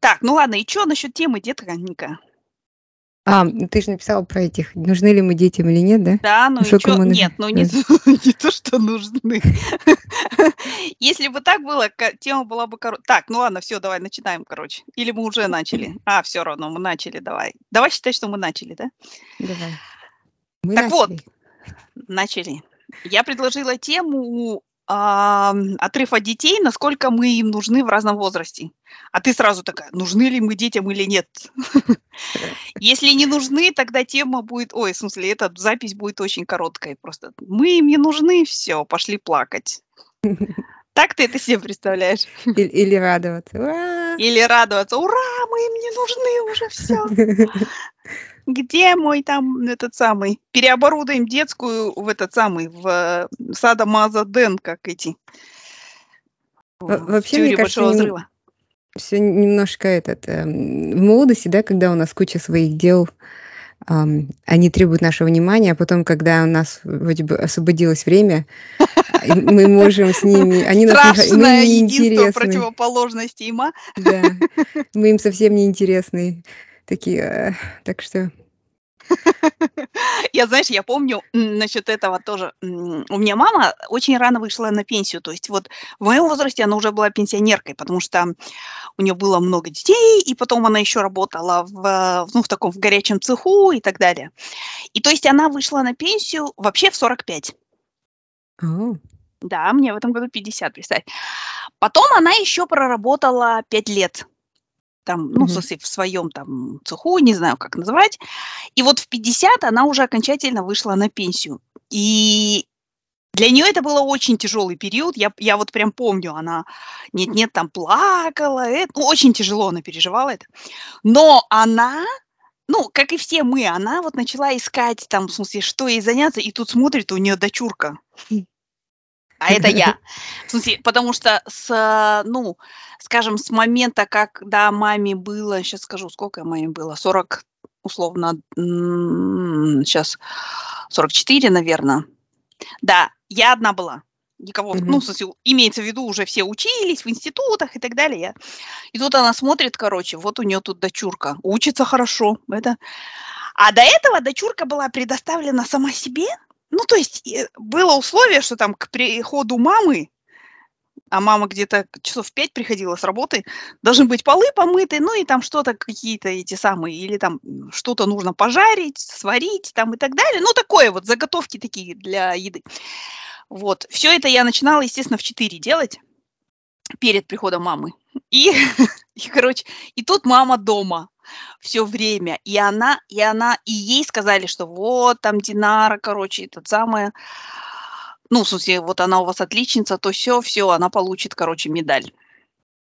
Так, ну ладно, и что насчет темы детка-ника? А, ты же написала про этих, нужны ли мы детям или нет, да? Да, ну и что? мы? Нет, ну не, не то, что нужны. Если бы так было, тема была бы короче. Так, ну ладно, все, давай начинаем, короче. Или мы уже начали? А, все равно, мы начали, давай. Давай считать, что мы начали, да? Давай. Мы Так вот, начали. начали. Я предложила тему ам, отрыв от детей, насколько мы им нужны в разном возрасте. А ты сразу такая, нужны ли мы детям или нет? Если не нужны, тогда тема будет, ой, в смысле, эта запись будет очень короткой просто. Мы им не нужны, все, пошли плакать. Так ты это себе представляешь? Или, или радоваться. Ура! Или радоваться, ура, мы им не нужны уже все. Где мой там этот самый? Переоборудуем детскую в этот самый, в э, Сада Ден, как эти. Во- Вообще, мне кажется, большого взрыва. все немножко этот эм, в молодости, да, когда у нас куча своих дел, ам, они требуют нашего внимания, а потом, когда у нас вроде бы освободилось время, мы можем с ними, они нас не, мы Страшное им не единство противоположности има. да, мы им совсем не интересны, такие, э, так что, Я, знаешь, я помню насчет этого тоже. У меня мама очень рано вышла на пенсию. То есть вот в моем возрасте она уже была пенсионеркой, потому что у нее было много детей, и потом она еще работала в, э, ну, в таком в горячем цеху и так далее. И то есть она вышла на пенсию вообще в 45. о, Да, мне в этом году 50, представь. Потом она еще проработала 5 лет. Там, ну, в мгм. смысле, в своем там цеху, не знаю, как называть. И вот в 50 она уже окончательно вышла на пенсию. И для нее это был очень тяжелый период. Я, я вот прям помню, она нет-нет, там плакала. э, ну, очень тяжело она переживала это. Но она, ну, как и все мы, она вот начала искать там, в смысле, что ей заняться, и тут смотрит, у нее дочурка. А это я. В смысле, потому что с, э, ну, скажем, с момента, когда маме было, сейчас скажу, сколько маме было, 40, условно, сейчас 44, наверное. Да, я одна была. Никого, ну, Мгм. в смысле, имеется в виду, уже все учились в институтах и так далее. И тут она смотрит, короче, вот у нее тут дочурка, учится хорошо. Это... А до этого дочурка была предоставлена сама себе. Ну, то есть было условие, что там к приходу мамы, а мама где-то часов пять приходила с работы, должны быть полы помыты, ну и там что-то какие-то эти самые, или там что-то нужно пожарить, сварить там и так далее. Ну, такое вот, заготовки такие для еды. Вот. Все это я начинала, естественно, в 4 делать перед приходом мамы. И, и, короче, и тут мама дома все время. И она, и она, и ей сказали, что вот там Динара, короче, этот самое, ну, в смысле, вот она у вас отличница, то все, все, она получит, короче, медаль.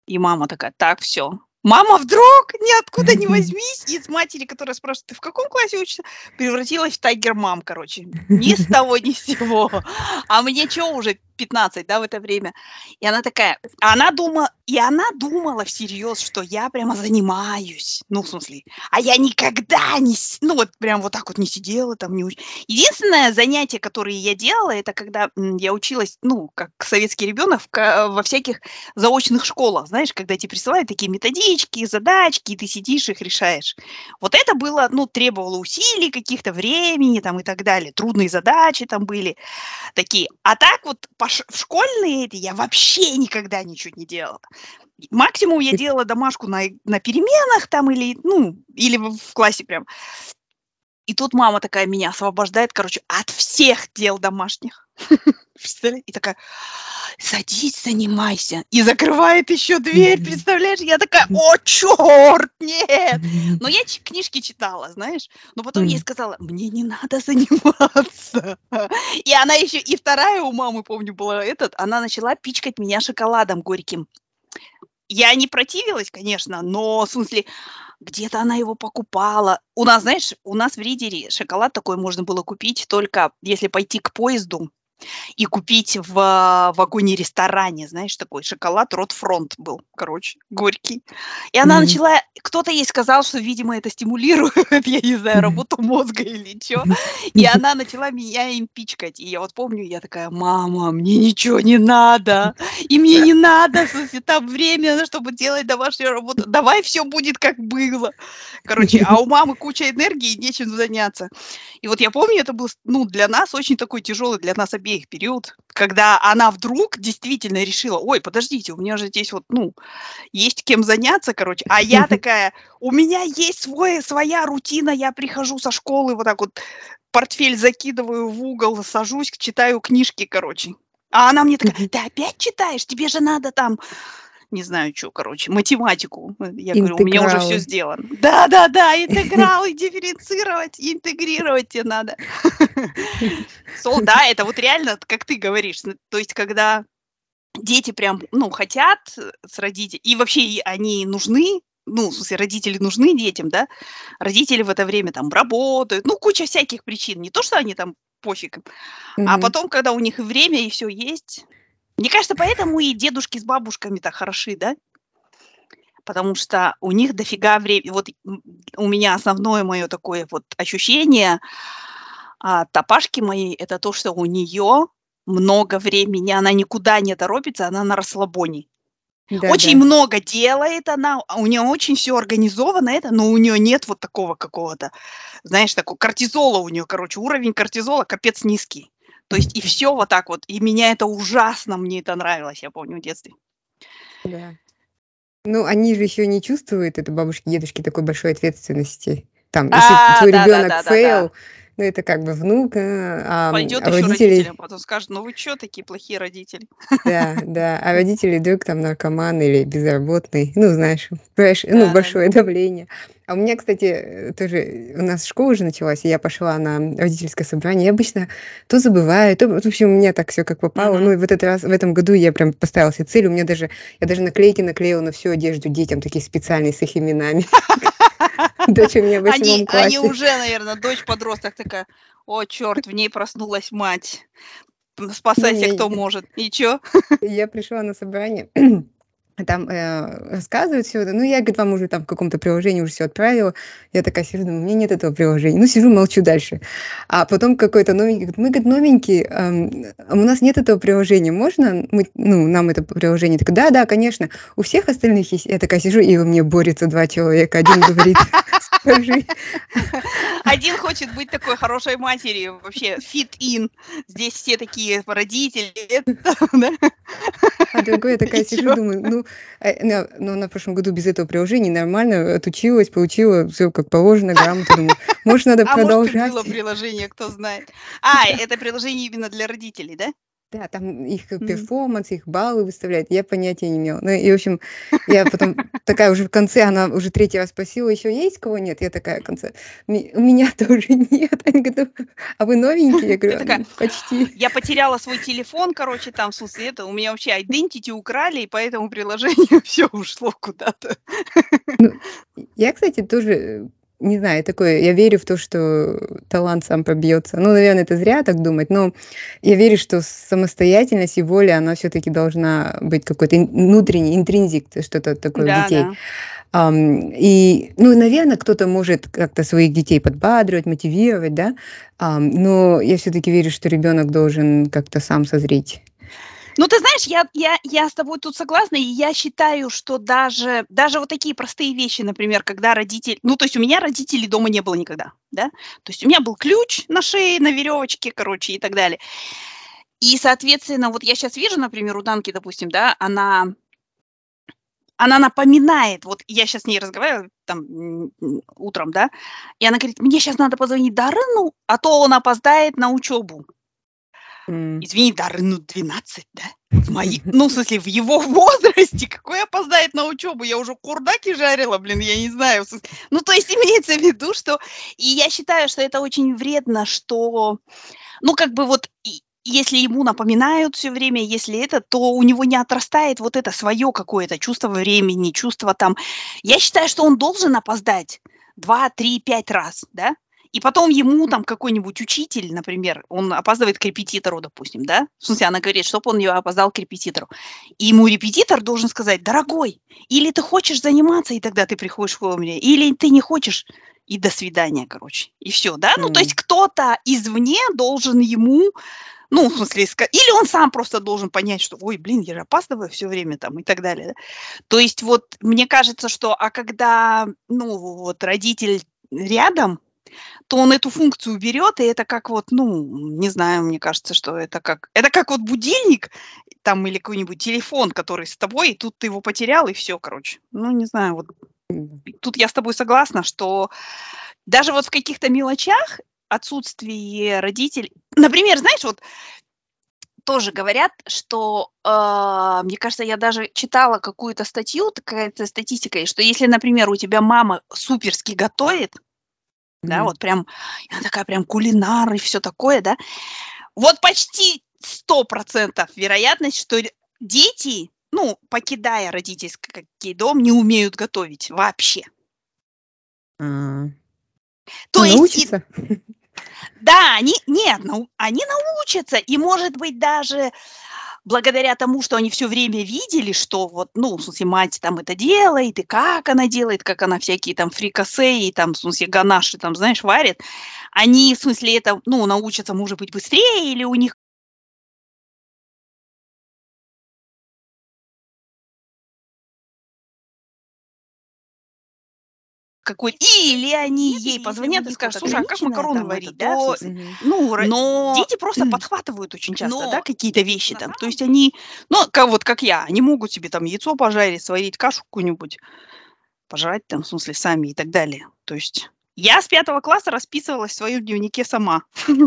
И мама такая, так, все. Мама вдруг ниоткуда не возьмись из матери, которая спрашивает, ты в каком классе учишься, превратилась в тайгер-мам, короче. Ни с того, ни с сего. А мне что уже 15, да, в это время? И она такая, а она думала, и она думала всерьез, что я прямо занимаюсь. Ну, в смысле, а я никогда не, ну, вот прям вот так вот не сидела там, не уч- Единственное занятие, которое я делала, это когда я училась, ну, как советский ребенок, во всяких заочных школах, знаешь, когда тебе присылают такие методички, задачки, и ты сидишь их решаешь. Вот это было, ну, требовало усилий каких-то, времени там и так далее. Трудные задачи там были такие. А так вот в школьные эти я вообще никогда ничего не делала. Максимум я делала домашку на, на переменах там или, ну, или в классе прям. И тут мама такая меня освобождает, короче, от всех дел домашних. Представляешь? И такая, садись, занимайся. И закрывает еще дверь, представляешь? Я такая, о, черт, нет. Но я ч- книжки читала, знаешь. Но потом ей сказала, мне не надо заниматься. И она еще, и вторая у мамы, помню, была этот, она начала пичкать меня шоколадом горьким. Я не противилась, конечно, но, в смысле, где-то она его покупала. У нас, знаешь, у нас в Ридере шоколад такой можно было купить только если пойти к поезду и купить в вагоне-ресторане, знаешь, такой шоколад Ротфронт был, короче, горький. И она Мгм. начала, кто-то ей сказал, что, видимо, это стимулирует, я не знаю, работу мозга или чё. И она начала меня им пичкать. И я вот помню, я такая: "Мама, мне ничего не надо, и мне не надо, смысле, там время, чтобы делать домашнюю работу. Давай всё будет как было". Короче, а у мамы куча энергии, нечем заняться. И вот я помню, это был ну, для нас очень такой тяжелый, для нас обеих период, когда она вдруг действительно решила: "Ой, подождите, у меня же здесь вот, ну, есть кем заняться", короче. А я такая: "У меня есть свой своя рутина, я прихожу со школы, вот так вот портфель закидываю в угол, сажусь, читаю книжки", короче. А она мне такая. "Ты опять читаешь? Тебе же надо там" не знаю чё, короче, математику. Э, я говорю: "У меня уже Интегралы. сделано". Да-да-да, интегралы дифференцировать, интегрировать те надо. Сол да, это вот реально, как ты говоришь, то есть когда дети прям, ну, хотят с родите и вообще они нужны, ну, в смысле, родители нужны детям, да. Родители в это время там работают, ну, куча всяких причин. Не то, что они там пофиг им, а потом, когда у них время, и всё есть. Мне кажется, поэтому и дедушки с бабушками так хороши, да? Потому что у них дофига вре вот, у меня основное моё такое вот ощущение от Пашки моей- это то, что у неё много времени, она никуда не торопится, она на расслабоне. Очень Да-да. много делает она, а у неё очень всё организовано это, но у неё нет вот такого какого-то, знаешь, такого кортизола у неё, короче, уровень кортизола капец низкий. То есть и всё вот так вот. И меня это ужасно мне это нравилось, я помню в детстве. Да. Ну, они же ещё не чувствуют, это бабушки, дедушки, такой большой ответственности. Там, если А, твой ребёнок да-да-да-да-да. fail, ну, это как бы внук, э, ам, Пойдёт а у ещё родителям, потом скажет: "Ну вы чё такие плохие родители?" Да, да, а родители вдруг там наркоман или безработный, ну, знаешь, понимаешь, ну, Да-да-да. большое давление. А у меня, кстати, э, тоже, у нас школа уже началась, и я пошла на родительское собрание. Я обычно то забываю, то в общем, у меня так всё как попало. Ну, Мгм. и в этот раз, в этом году я прям поставила себе цель. У меня даже я даже наклейки наклеила на всю одежду детям, такие специальные, с их именами. Дочь у меня в Они 8 они классе. уже, наверно, дочь-подросток такая: "О, чёрт, в ней проснулась мать. Спасайся, кто может". И чё? Я пришла на собрание, там, э, рассказывают всё это. Ну, я, говорит, вам уже там в каком-то приложении уже всё отправила. Я такая сижу, думаю: "У меня нет этого приложения". Ну, сижу, молчу дальше. А потом какой-то новенький говорит: "Мы, говорит, новенькие, ам, у нас нет этого приложения. Можно мы, ну, нам это приложение?" Я такая: "Да-да, конечно, у всех остальных есть". Я такая сижу, и во мне борются 2 человека. Один говорит: "Скажи". Один хочет быть такой хорошей матерью, вообще fit in. Здесь все такие родители, да. А другой, я такая сижу, думаю: "Ну, на ну, она в прошлом году без этого приложения нормально отучилась, получила всё как положено, грамоту". Думаю, может, надо А может, было продолжать. приложение, кто знает. А, это приложение именно для родителей, да? Да, там их М. перформанс, их баллы выставляют. Я понятия не имела. Ну, и, в общем, я потом такая уже в конце, она уже 3 раз спросила: "Ещё есть кого нет?" Я такая в конце: "Ми у меня тоже нет". Они говорят: "Ну, а вы новенькие?" Я Ты говорю: такая: "М, почти". "Я потеряла свой телефон, короче, там, в смысле, это, у меня вообще identity украли, и поэтому приложение всё ушло куда-то". Ну, я, кстати, тоже, э, не знаю, такое, я верю в то, что талант сам пробьётся. Ну, наверно, это зря так думать, но я верю, что самостоятельность и воля, она всё-таки должна быть какой-то внутренний, то есть что-то такое у Да, детей. да. Ам, и, ну, наверно, кто-то может как-то своих детей подбадривать, мотивировать, да, ам, но я всё-таки верю, что ребёнок должен как-то сам созреть. Ну, ты знаешь, я я я с тобой тут согласна, и я считаю, что даже даже вот такие простые вещи, например, когда родитель ну, то есть у меня родителей дома не было никогда, да. То есть у меня был ключ на шее, на верёвочке, короче, и так далее. И, соответственно, вот я щас вижу, например, у Данки, допустим, да, она она напоминает, вот я щас с ней разговариваю там, утром, да, и она говорит: "Мне щас надо позвонить Даррену, а то он опоздает на учёбу". М. Извини, Даррену 12, да? В мои ну, в смысле, в его возрасте какой опоздает на учёбу? Я уже курдаки жарила, блин, я не знаю. Ну, то есть имеется в виду, что и я считаю, что это очень вредно, что, ну, как бы вот если ему напоминают всё время, если это, то у него не отрастает вот это своё какое-то чувство времени, чувство там Я считаю, что он должен опоздать 2, 3, 5 раз, да. И потом ему там какой-нибудь учитель, например, он опаздывает к репетитору, допустим, да? В смысле, она говорит, чтобы он ее опоздал к репетитору. И ему репетитор должен сказать, дорогой, или ты хочешь заниматься, и тогда ты приходишь к мне, или ты не хочешь, и до свидания, короче. И все, да? Mm. Ну, то есть кто-то извне должен ему ну, в смысле, или он сам просто должен понять, что, ой, блин, я же опаздываю все время там и так далее. Да? То есть вот мне кажется, что, а когда, ну, вот родитель рядом, то он эту функцию берет, и это как вот, ну, не знаю, мне кажется, что это как, это как вот будильник там или какой-нибудь телефон, который с тобой, и тут ты его потерял, и все, короче. Ну, не знаю, вот тут я с тобой согласна, что даже вот в каких-то мелочах отсутствие родителей, например, знаешь, вот тоже говорят, что, э, мне кажется, я даже читала какую-то статью, какая-то статистика, что если, например, у тебя мама суперски готовит, да, вот прям, она такая прям кулинар и все такое, да, вот почти сто процентов вероятность, что дети, ну, покидая родительский дом, не умеют готовить вообще. А. То есть, Научится? да, они, нет, ну, они научатся, и, может быть, даже благодаря тому, что они все время видели, что вот, ну, в смысле, мать там это делает, и как она делает, как она всякие там фрикасе и там, в смысле, ганаши там, знаешь, варит, они, в смысле, это, ну, научатся, может быть, быстрее, или у них какой или они Нет, ей позвонят и скажут, слушай, а как макароны варить, да, то, ну, Но дети просто подхватывают очень часто, да, но какие-то вещи там. То есть они, ну, как вот как я, они могут себе там яйцо пожарить, сварить кашу какую-нибудь, пожрать там, в смысле, сами и так далее. То есть я с пятого класса расписывалась в своем дневнике сама.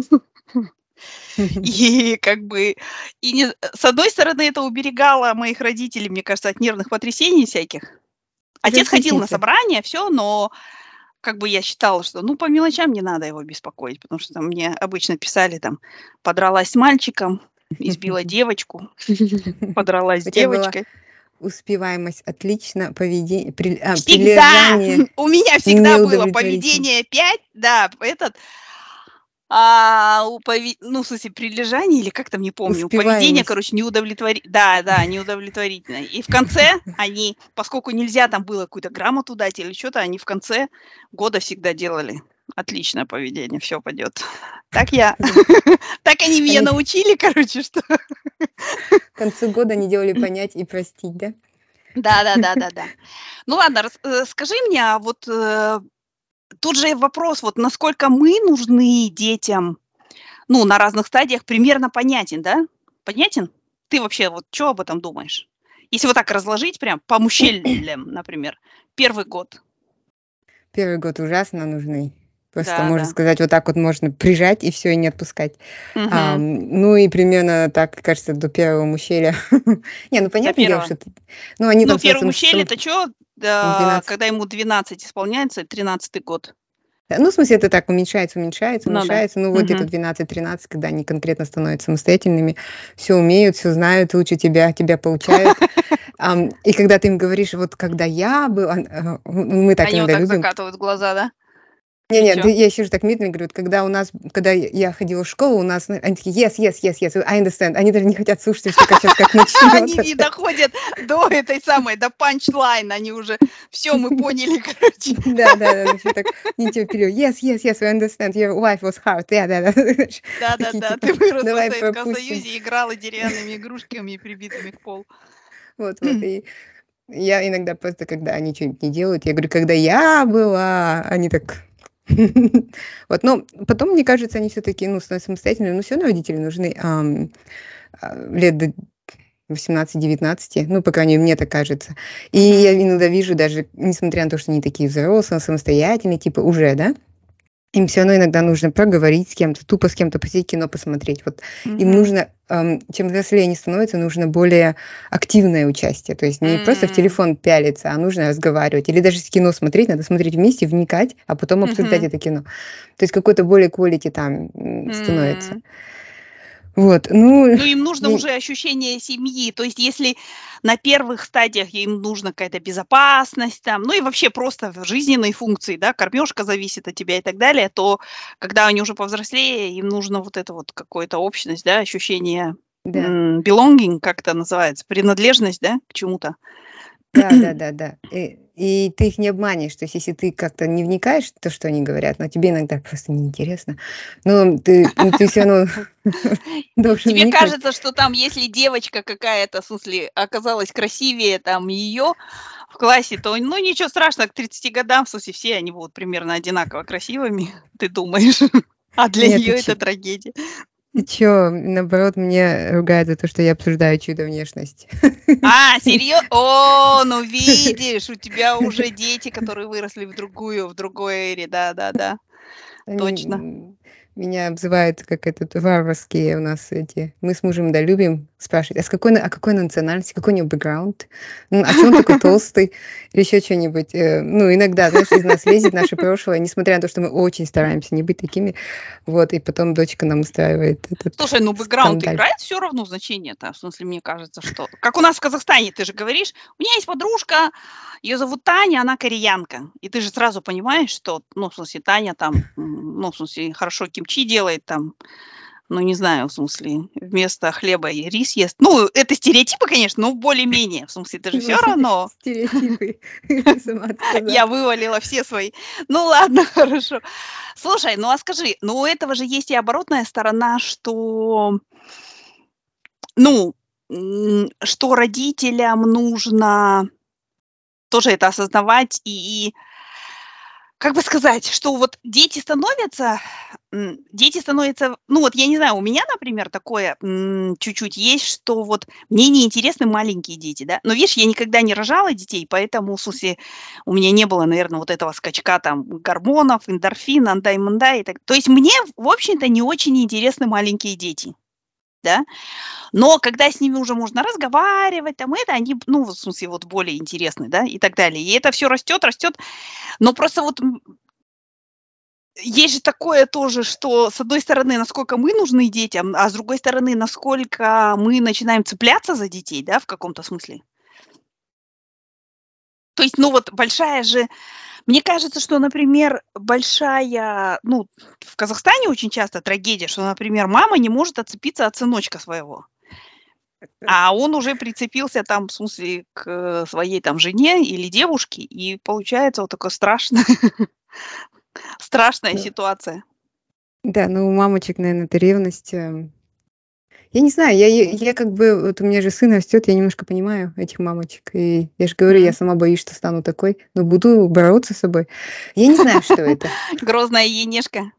И как бы, и не, с одной стороны, это уберегало моих родителей, мне кажется, от нервных потрясений всяких. Отец ходил на собрания, все, но как бы я считала, что ну по мелочам не надо его беспокоить, потому что там мне обычно писали там подралась с мальчиком, избила девочку, подралась с девочкой. успеваемость отлично, поведение, при- а, Всегда! У меня всегда было поведение 5, да, этот, а, у пове- ну, в смысле, прилежание или как там, не помню, поведение, короче, неудовлетворительное. Да, да, неудовлетворительное. И в конце они, поскольку нельзя там было какую-то грамоту дать или что-то, они в конце года всегда делали отличное поведение, все пойдет. Так я, так они меня Они научили, короче, что... к концу года не делали понять и простить, да? Да, да, да, да, да. Ну ладно, э, скажи мне, а вот э, тут же вопрос, вот насколько мы нужны детям, ну, на разных стадиях, примерно понятен, да? Понятен? Ты вообще вот что об этом думаешь? Если вот так разложить прям по мужчинам, например, первый год. Первый год ужасно нужны. Просто Да, можно да. сказать, вот так вот можно прижать и все, и не отпускать. Мгм. Ам, ну и примерно так, кажется, до первого мужчеля. Не, ну До понятное дело, что... Ну, они Ну, первый сам- это что, 12. когда ему 12 исполняется, 13 год. Ну, в смысле, это так уменьшается, уменьшается, Ну да. уменьшается. Ну, вот где-то Мгм. 12-13, когда они конкретно становятся самостоятельными, все умеют, все знают лучше тебя, тебя получают. И когда ты им говоришь, вот когда я был, а, ну, мы так Они вот иногда так любим, закатывают глаза, да? Не, не, чё? да я еще же так медленно говорю, вот когда у нас, когда я ходила в школу, у нас, они такие, yes, yes, yes, yes, I understand. Они даже не хотят слушать, что сейчас как Они не начнется. доходят до этой самой, до панчлайн, они уже, все, мы поняли, короче. Да, да, да, так нетерпеливо. Yes, yes, yes, we understand. Your wife was hard. Да, да, да. Такие, Да-да-да, типа, ты выросла в Советском. Союзе и играла деревянными игрушками, прибитыми к полу. Вот, вот. И я иногда просто, когда они что-нибудь не делают, я говорю, когда я была, они так... Вот, но потом, мне кажется, они все-таки, ну, становятся самостоятельными, но все равно родители нужны а, лет до 18-19, ну, по крайней мере, мне так кажется. И я иногда вижу даже, несмотря на то, что они такие взрослые, самостоятельные, типа уже, да, им все равно иногда нужно проговорить с кем-то, тупо с кем-то посидеть кино посмотреть. Вот им Мгм. нужно, ам, чем взрослее они становятся, нужно более активное участие. То есть не просто в телефон пялиться, а нужно разговаривать. Или даже если кино смотреть, надо смотреть вместе, вникать, а потом обсуждать Мгм. это кино. То есть какой-то более quality там м, становится. Вот, ну... Ну, им нужно уже ощущение семьи. То есть, если на первых стадиях им нужна какая-то безопасность, там, ну и вообще просто жизненные функции, да, кормежка зависит от тебя и так далее, то когда они уже повзрослее, им нужно вот это вот какое-то общность, да, ощущение да. belonging, как это называется, принадлежность, да, к чему-то. Да, да, да, да. И, и ты их не обманешь. То есть, если ты как-то не вникаешь в то, что они говорят, но тебе иногда просто неинтересно, но ты, ну, ты все равно должен Тебе кажется, что там, если девочка какая-то, в смысле, оказалась красивее там ее в классе, то, ну, ничего страшного, к 30 годам, в смысле, все они будут примерно одинаково красивыми, ты думаешь. А для Нет, нее это трагедия. Ты чё, наоборот, мне ругают за то, что я обсуждаю чудо внешность. А, серьезно? О, ну видишь, у тебя уже дети, которые выросли в другую, в другой эре, да-да-да. Точно меня обзывают как этот варварские у нас эти. Мы с мужем, да, любим спрашивать, а с какой, а какой национальности, какой у него бэкграунд, ну, а что он такой толстый, или еще что-нибудь. Э, ну, иногда, знаешь, из нас лезет наше прошлое, несмотря на то, что мы очень стараемся не быть такими. Вот, и потом дочка нам устраивает этот Слушай, ну, бэкграунд скандаль. играет все равно значение-то, в смысле, мне кажется, что... Как у нас в Казахстане, ты же говоришь, у меня есть подружка, ее зовут Таня, она кореянка. И ты же сразу понимаешь, что, ну, в смысле, Таня там, ну, в смысле, хорошо кимчи делает там, ну, не знаю, в смысле, вместо хлеба и рис ест. Ну, это стереотипы, конечно, но более-менее. В смысле, это же все равно. Стереотипы. Я вывалила все свои. Ну, ладно, хорошо. Слушай, ну, а скажи, ну, у этого же есть и оборотная сторона, что, ну, что родителям нужно тоже это осознавать и, и как бы сказать, что вот дети становятся, дети становятся, ну вот я не знаю, у меня, например, такое чуть-чуть есть, что вот мне не интересны маленькие дети, да, но видишь, я никогда не рожала детей, поэтому, в смысле, у меня не было, наверное, вот этого скачка там гормонов, эндорфин, андай-мандай так. То есть мне, в общем-то, не очень интересны маленькие дети да. Но когда с ними уже можно разговаривать, там это, они, ну, в смысле, вот более интересны, да, и так далее. И это все растет, растет. Но просто вот есть же такое тоже, что с одной стороны, насколько мы нужны детям, а с другой стороны, насколько мы начинаем цепляться за детей, да, в каком-то смысле. То есть, ну вот большая же мне кажется, что, например, большая, ну, в Казахстане очень часто трагедия, что, например, мама не может отцепиться от сыночка своего. А он уже прицепился там, в смысле, к своей там жене или девушке, и получается вот такая страшная, страшная ситуация. Да, ну у мамочек, наверное, это ревность эм, я не знаю, я я как бы вот у меня же сын растет, я немножко понимаю этих мамочек. И я же говорю, я сама боюсь, что стану такой, но буду бороться с собой. Я не знаю, что это. Грозная енешка.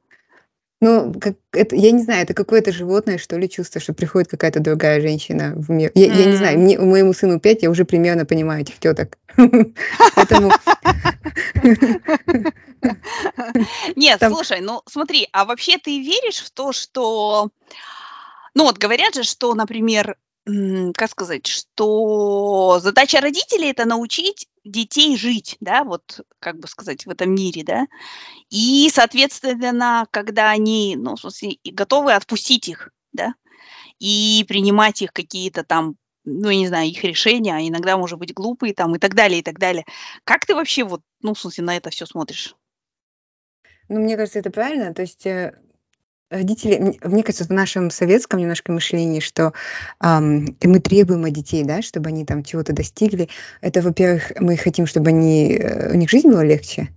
Ну, как это, я не знаю, это какое-то животное, что ли, чувство, что приходит какая-то другая женщина в мир. Я, я не знаю, мне, моему сыну 5, я уже примерно понимаю этих теток. Поэтому... Нет, слушай, ну смотри, а вообще ты веришь в то, что ну вот говорят же, что, например, как сказать, что задача родителей это научить детей жить, да, вот как бы сказать, в этом мире, да. И, соответственно, когда они, ну, в смысле, готовы отпустить их, да, и принимать их какие-то там, ну, я не знаю, их решения, а иногда, может быть, глупые там и так далее, и так далее. Как ты вообще вот, ну, в смысле, на это все смотришь? Ну, мне кажется, это правильно. То есть э, Родители, мне кажется, в нашем советском немножко мышлении, что ам, мы требуем от детей, да, чтобы они там чего-то достигли. Это, во-первых, мы хотим, чтобы они, э, у них жизнь была легче.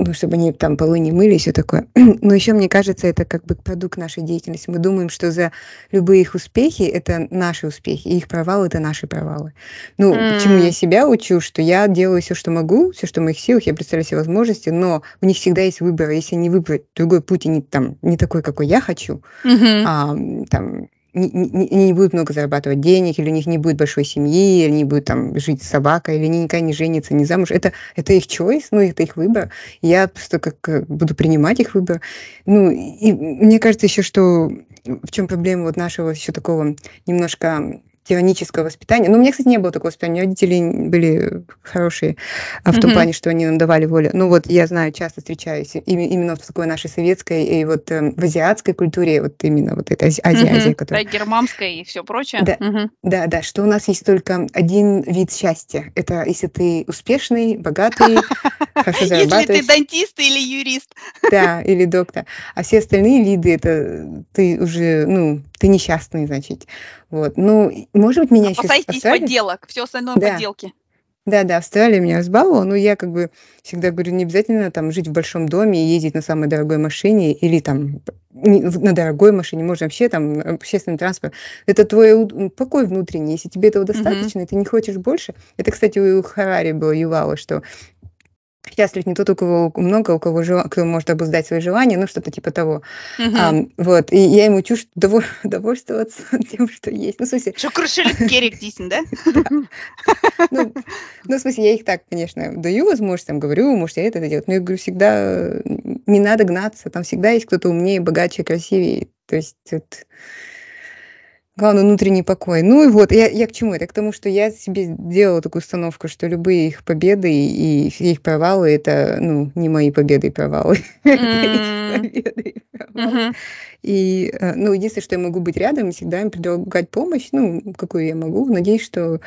Ну, чтобы они там полы не мыли и всё такое. Но еще, мне кажется, это как бы продукт нашей деятельности. Мы думаем, что за любые их успехи- это наши успехи, и их провалы- это наши провалы. Ну, почему я себя учу, что я делаю все, что могу, все, что в моих силах, я представляю все возможности, но у них всегда есть выбор. Если они выбрать другой путь и не там не такой, какой я хочу, Мгм. а, там не, не, не будут много зарабатывать денег, или у них не будет большой семьи, или не будет там жить с собакой, или они никогда не женятся, не замуж. Это, это их choice, ну, это их выбор. Я просто как э, буду принимать их выбор. Ну, и мне кажется еще, что в чем проблема вот нашего еще такого немножко тиранического воспитания. Но у меня, кстати, не было такого воспитания. Родители были хорошие а, в том плане, что они нам давали волю. Ну вот я знаю, часто встречаюсь именно в такой нашей советской и вот эм, в азиатской культуре, вот именно вот этой Ази- Азия, Азия, Мгм. Да, которая... германская и все прочее. Да, Мгм. да, да, что у нас есть только один вид счастья. Это если ты успешный, богатый, хорошо Если ты зарабатываешь, дантист или юрист. да, или доктор. А все остальные виды, это ты уже, ну, ты несчастный, значит. Вот. Ну, может быть, меня еще Опасайтесь Австралия... подделок. Все остальное Да, подделки. да, да, Австралия меня разбаловала, но я как бы всегда говорю, не обязательно там жить в большом доме и ездить на самой дорогой машине или там на дорогой машине, можно вообще там общественный транспорт. Это твой покой внутренний. Если тебе этого достаточно, и ты не хочешь больше. Это, кстати, у Харари было Ювала, что счастлив не тот, у кого много, у кого жел- кто может обуздать свои желания, ну что-то типа того. Мгм. Ам, вот, и я ему чушь довол- довольствоваться тем, что есть. Ну, в смысле, Что крышелек керик дисен, да? ну, ну, в смысле, я их так, конечно, даю возможность, там, говорю, может, я это делать, но я говорю, всегда не надо гнаться, там всегда есть кто-то умнее, богаче, красивее, то есть это... Главное, внутренний покой. Ну и вот, я, я к чему это? К тому, что я себе делала такую установку, что любые их победы и их провалы, это, ну, не мои победы и провалы. Победы и провалы. мгм. И, э, ну, единственное, что я могу быть рядом всегда им предлагать помощь, ну, какую я могу. Надеюсь, что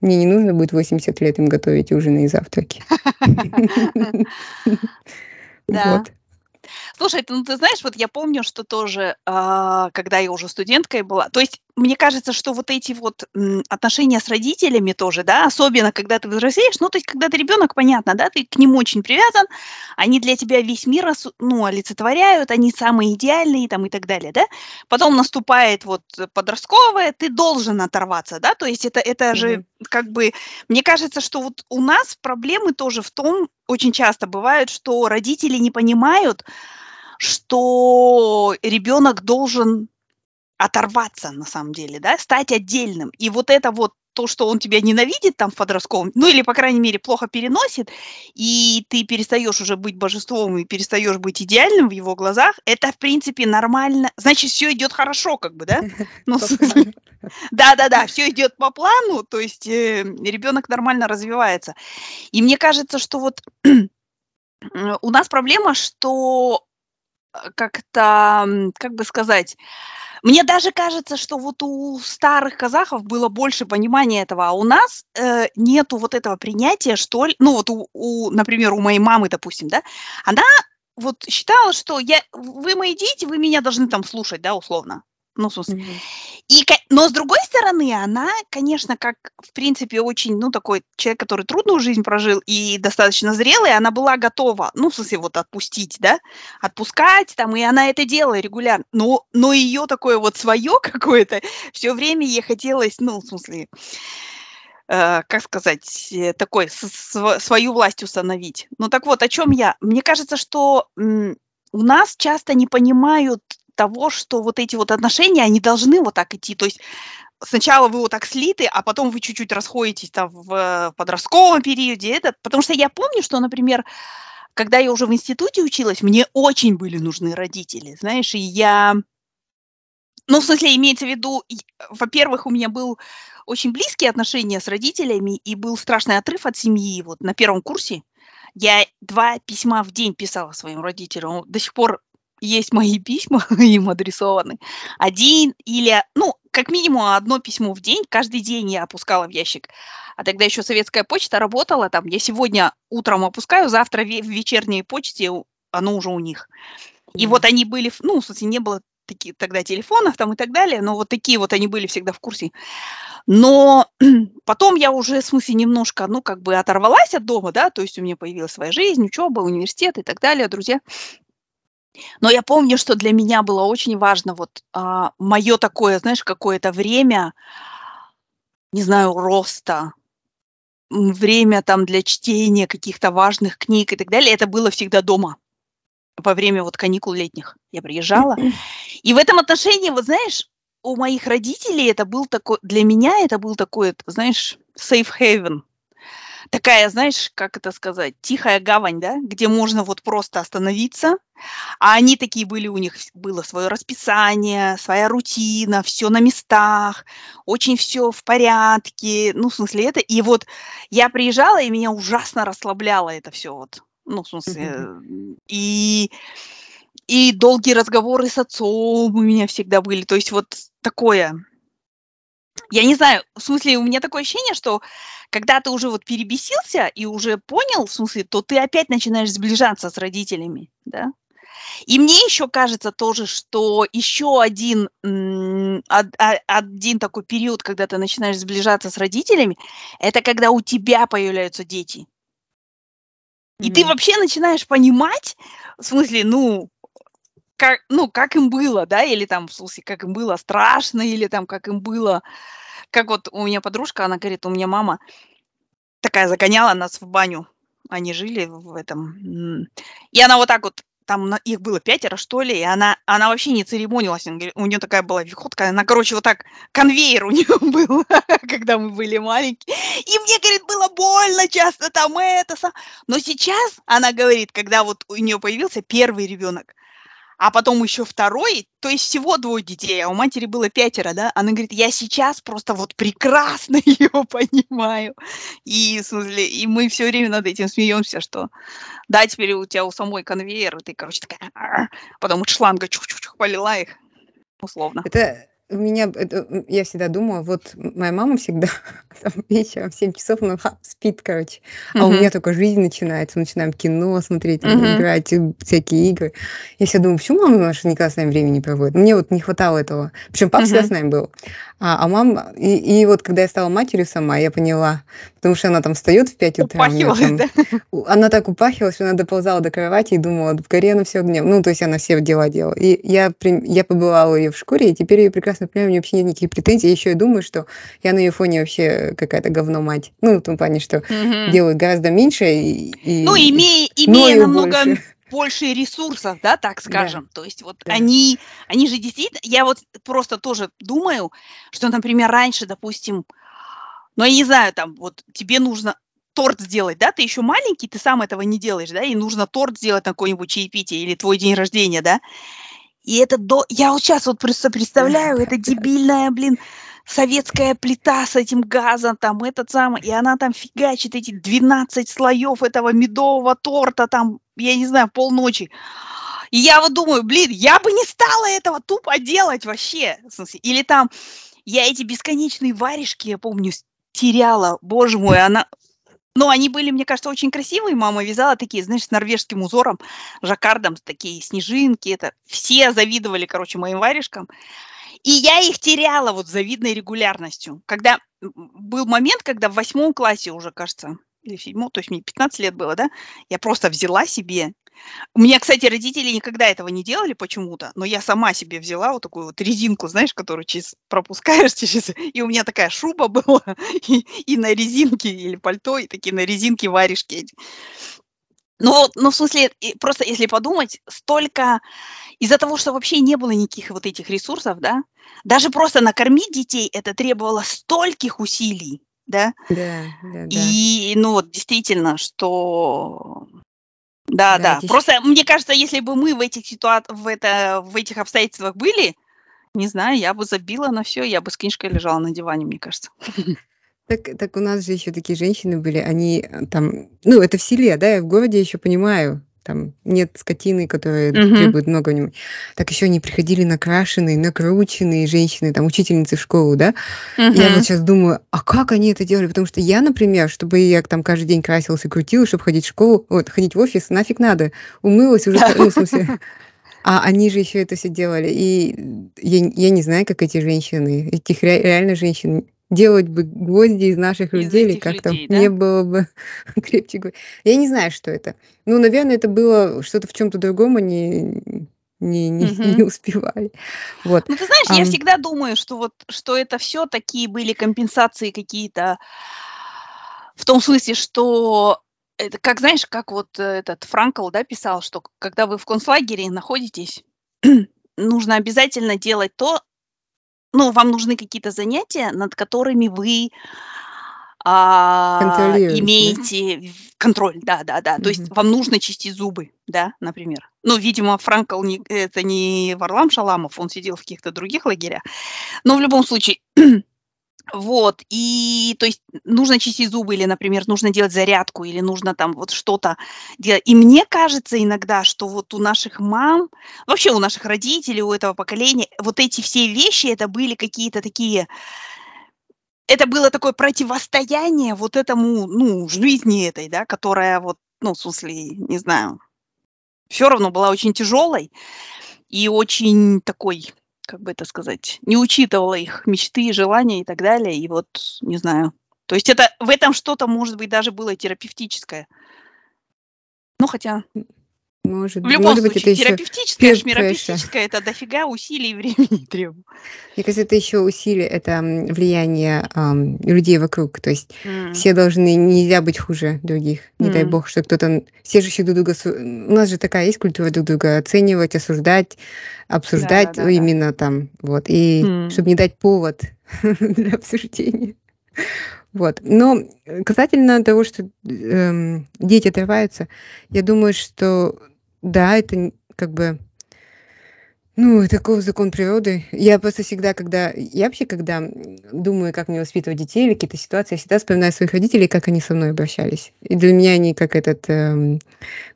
мне не нужно будет 80 лет им готовить ужины и завтраки. Да. Вот. Слушай, ну ты знаешь, вот я помню, что тоже, а, когда я уже студенткой была, то есть мне кажется, что вот эти вот м, отношения с родителями тоже, да, особенно когда ты взрослеешь, ну то есть когда ты ребенок, понятно, да, ты к ним очень привязан, они для тебя весь мир ну, олицетворяют, они самые идеальные там и так далее, да. Потом наступает вот подростковое, ты должен оторваться, да, то есть это, это же Мгм. как бы, мне кажется, что вот у нас проблемы тоже в том, очень часто бывает, что родители не понимают, что ребенок должен оторваться на самом деле, да, стать отдельным. И вот это вот то, что он тебя ненавидит там в подростковом, ну или, по крайней мере, плохо переносит, и ты перестаешь уже быть божеством и перестаешь быть идеальным в его глазах, это, в принципе, нормально. Значит, все идет хорошо, как бы, да? Ну, да-да-да, все идет по плану, то есть э, ребенок нормально развивается. И мне кажется, что вот у нас проблема, что э, как-то, как бы сказать, мне даже кажется, что вот у старых казахов было больше понимания этого, а у нас э, нету вот этого принятия, что ли. Ну вот, у, у, например, у моей мамы, допустим, да, она вот считала, что я, вы мои дети, вы меня должны там слушать, да, условно. Ну, в смысле. Мгм. И, ко- но с другой стороны, она, конечно, как, в принципе, очень, ну, такой человек, который трудную жизнь прожил и достаточно зрелый, она была готова, ну, в смысле, вот отпустить, да, отпускать там, и она это делала регулярно. Но, но ее такое вот свое какое-то, все время ей хотелось, ну, в смысле, э, как сказать, э, такой с- св- свою власть установить. Ну так вот, о чем я? Мне кажется, что м, у нас часто не понимают того, что вот эти вот отношения, они должны вот так идти. То есть сначала вы вот так слиты, а потом вы чуть-чуть расходитесь там в э, подростковом периоде. Это, потому что я помню, что, например, когда я уже в институте училась, мне очень были нужны родители, знаешь, и я ну, в смысле, имеется в виду, во-первых, у меня был очень близкие отношения с родителями, и был страшный отрыв от семьи. Вот на первом курсе я 2 письма в день писала своим родителям. До сих пор есть мои письма, им адресованы. Один или, ну, как минимум одно письмо в день, каждый день я опускала в ящик. А тогда еще советская почта работала там. Я сегодня утром опускаю, завтра в вечерней почте оно уже у них. И вот они были, ну, в смысле, не было таких тогда телефонов там и так далее, но вот такие вот они были всегда в курсе. Но потом я уже, в смысле, немножко, ну, как бы оторвалась от дома, да, то есть у меня появилась своя жизнь, учеба, университет и так далее, друзья. Но я помню, что для меня было очень важно вот мое такое, знаешь, какое-то время, не знаю, роста, м, время там для чтения каких-то важных книг и так далее. Это было всегда дома во время вот каникул летних. Я приезжала. И в этом отношении, вот знаешь, у моих родителей это был такой, для меня это был такой, знаешь, safe haven. Такая, знаешь, как это сказать, тихая гавань, да, где можно вот просто остановиться, а они такие были, у них было свое расписание, своя рутина, все на местах, очень все в порядке, ну, в смысле это. И вот я приезжала, и меня ужасно расслабляло это все вот, ну, в смысле, и и долгие разговоры с отцом у меня всегда были, то есть вот такое. Я не знаю, в смысле, у меня такое ощущение, что когда ты уже вот перебесился и уже понял, в смысле, то ты опять начинаешь сближаться с родителями, да? И мне еще кажется тоже, что еще один, один такой период, когда ты начинаешь сближаться с родителями, это когда у тебя появляются дети. И mm-hmm. ты вообще начинаешь понимать, в смысле, ну, как, ну, как им было, да, или там, в смысле, как им было страшно, или там, как им было, как вот у меня подружка, она говорит, у меня мама такая загоняла нас в баню, они жили в этом, и она вот так вот там их было пятеро, что ли, и она, она вообще не церемонилась. У нее такая была виходка, она, короче, вот так, конвейер у нее был, когда мы были маленькие. И мне, говорит, было больно часто там это. Но сейчас, она говорит, когда вот у нее появился первый ребенок, а потом еще второй, то есть всего двое детей, а у матери было пятеро, да, она говорит, я сейчас просто вот прекрасно ее понимаю. И, в смысле, и мы все время над этим смеемся, что да, теперь у тебя у самой конвейер, и ты, короче, такая, потом шланга чух-чух-чух полила их, условно. Это у меня, это, я всегда думаю, вот моя мама всегда там, вечером в 7 часов она ха, спит, короче, а uh-huh. у меня только жизнь начинается, мы начинаем кино смотреть, uh-huh. играть, всякие игры. Я всегда думаю, почему мама наша никогда с нами времени не проводит? Мне вот не хватало этого. Причем папа uh-huh. всегда с нами был. А, а мама, и, и вот когда я стала матерью сама, я поняла, потому что она там встает в 5 утра. Там, да? Она так упахивалась, что она доползала до кровати и думала, в горе она все огнем. Ну, то есть она все дела делала. И я, я побывала ее в шкуре, и теперь я прекрасно понимаю, у нее вообще нет никаких претензий. Я еще и думаю, что я на ее фоне вообще какая-то говно мать. Ну, в том плане, что угу. делаю гораздо меньше. И, и ну, имея, имея намного больше больше ресурсов, да, так скажем. Да. То есть вот да. они, они же действительно, я вот просто тоже думаю, что, например, раньше, допустим, ну, я не знаю, там, вот тебе нужно торт сделать, да, ты еще маленький, ты сам этого не делаешь, да, и нужно торт сделать на какой-нибудь чаепитие или твой день рождения, да, и это до... Я вот сейчас вот просто представляю, это дебильная, блин, советская плита с этим газом, там, этот самый, и она там фигачит эти 12 слоев этого медового торта, там, я не знаю, полночи. И я вот думаю, блин, я бы не стала этого тупо делать вообще. Или там, я эти бесконечные варежки, я помню, теряла, боже мой, она... Ну, они были, мне кажется, очень красивые. Мама вязала такие, знаешь, с норвежским узором, жаккардом, такие снежинки. Это все завидовали, короче, моим варежкам. И я их теряла вот завидной регулярностью. Когда был момент, когда в восьмом классе уже, кажется, или в то есть мне 15 лет было, да, я просто взяла себе. У меня, кстати, родители никогда этого не делали почему-то, но я сама себе взяла вот такую вот резинку, знаешь, которую через пропускаешь через... И у меня такая шуба была, и, и на резинке, или пальто, и такие на резинке варежки. Ну, ну, в смысле, просто если подумать, столько из-за того, что вообще не было никаких вот этих ресурсов, да, даже просто накормить детей это требовало стольких усилий, да. Да, да. И, ну, вот действительно, что да, да. да. Просто мне кажется, если бы мы в этих ситуациях, в, это, в этих обстоятельствах были, не знаю, я бы забила на все, я бы с книжкой лежала на диване, мне кажется. Так, так у нас же еще такие женщины были, они э, там, ну, это в селе, да, я в городе еще понимаю, там нет скотины, которая угу. требует много внимания. Так еще они приходили накрашенные, накрученные женщины, там, учительницы в школу, да? Угу. Я вот сейчас думаю, а как они это делали? Потому что я, например, чтобы я там каждый день красилась и крутилась, чтобы ходить в школу, вот, ходить в офис, нафиг надо. Умылась уже, ну, в смысле... А они же еще это все делали. И я, я не знаю, как эти женщины, этих реально женщин делать бы гвозди из наших Из людей, или этих как там людей, да? не было бы крепче. Я не знаю, что это. Ну, наверное, это было что-то в чем-то другом, они не, не, не успевали. Вот. Ну, ты знаешь, я всегда думаю, что вот что это все такие были компенсации какие-то в том смысле, что это как, знаешь, как вот э, этот Франкл, да, писал, что когда вы в концлагере находитесь, нужно обязательно делать то, ну, вам нужны какие-то занятия, над которыми вы а, да? имеете контроль, да-да-да. То есть вам нужно чистить зубы, да, например. Ну, видимо, Франкл не это не Варлам Шаламов, он сидел в каких-то других лагерях. Но в любом случае, вот, и то есть нужно чистить зубы или, например, нужно делать зарядку, или нужно там вот что-то делать. И мне кажется иногда, что вот у наших мам, вообще у наших родителей, у этого поколения, вот эти все вещи, это были какие-то такие это было такое противостояние вот этому, ну, жизни этой, да, которая вот, ну, в смысле, не знаю, всё равно была очень тяжелой и очень такой, как бы это сказать, не учитывала их мечты, желания и так далее. И вот не знаю. То есть это в этом что-то, может быть, даже было терапевтическое. Ну, хотя может в любом может быть, это случае, еще терапевтическое, peer pressure. шмеропевтическое- это дофига усилий и времени требует. Мне кажется, это еще усилие, это, влияние, ам, людей вокруг. То есть М. все должны нельзя быть хуже других. Не дай М. бог, что кто-то все же еще друг друга у нас же такая есть культура друг друга оценивать, осуждать, обсуждать Да-да-да-да. именно там, вот. И М. чтобы не дать повод для обсуждения. Вот. Но, касательно того, что, эм, дети отрываются, я думаю, что да, это как бы ну, таков закон природы. Я просто всегда, когда я вообще, когда, думаю, как мне воспитывать детей или какие-то ситуации, я всегда вспоминаю своих родителей, как они со мной обращались. И для меня они как этот, эм,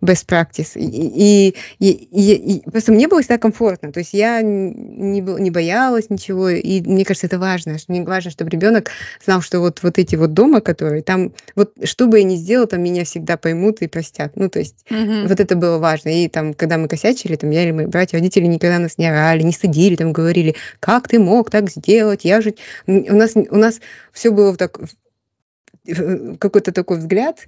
best practice. И и и и и просто мне было всегда комфортно. То есть я не не боялась ничего. И мне кажется, это важно. Что мне важно, чтобы ребенок знал, что вот вот эти вот дома, которые там, вот что бы я ни сделала, там меня всегда поймут и простят. Ну, то есть Мгм. вот это было важно. И там, когда мы косячили, там я или мои братья, родители никогда нас не орали, не стыдили, там говорили: "Как ты мог так сделать? Я же" у нас у нас всё было так какой-то такой взгляд,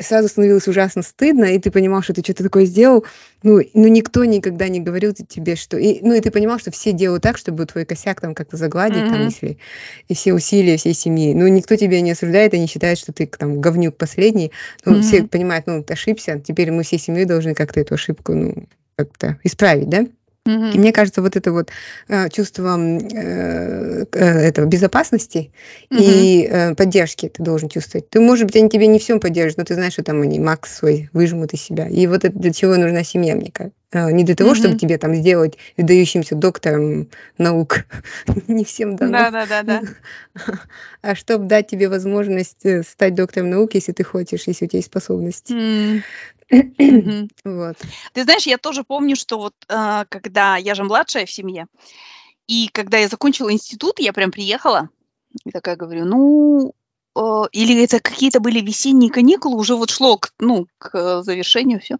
сразу становилось ужасно стыдно, и ты понимал, что ты чё-то такое сделал. Ну, ну, никто никогда не говорил тебе, что и ну, и ты понимал, что все делают так, чтобы твой косяк там как-то загладить, там, Мгм. если и все усилия всей семьи. Ну, никто тебя не осуждает и не считает, что ты там говнюк последний. Ну, все Мгм. понимают: ну, ты ошибся, теперь мы всей семьей должны как-то эту ошибку, ну, как-то исправить, да? И Мгм. мне кажется, вот это вот, э, чувство, э, к этого безопасности Мгм. и, э, поддержки ты должен чувствовать. Ты, может быть, они тебя не в всём поддержат, но ты знаешь, что там они макс свой выжмут из себя. И вот это для чего нужна семья, мне ка э, не для того, чтобы Мгм. тебе там сделать выдающимся доктором наук, не всем дано, Да-да-да-да. а чтоб дать тебе возможность, э, стать доктором наук, если ты хочешь, если у тя есть способности. М. Вот. Ты знаешь, я тоже помню, что вот, э, когда я же младшая в семье, и когда я закончила институт, я прям приехала и такая говорю: "Ну" э, или это какие-то были весенние каникулы, уже вот шло к ну, к завершению всё.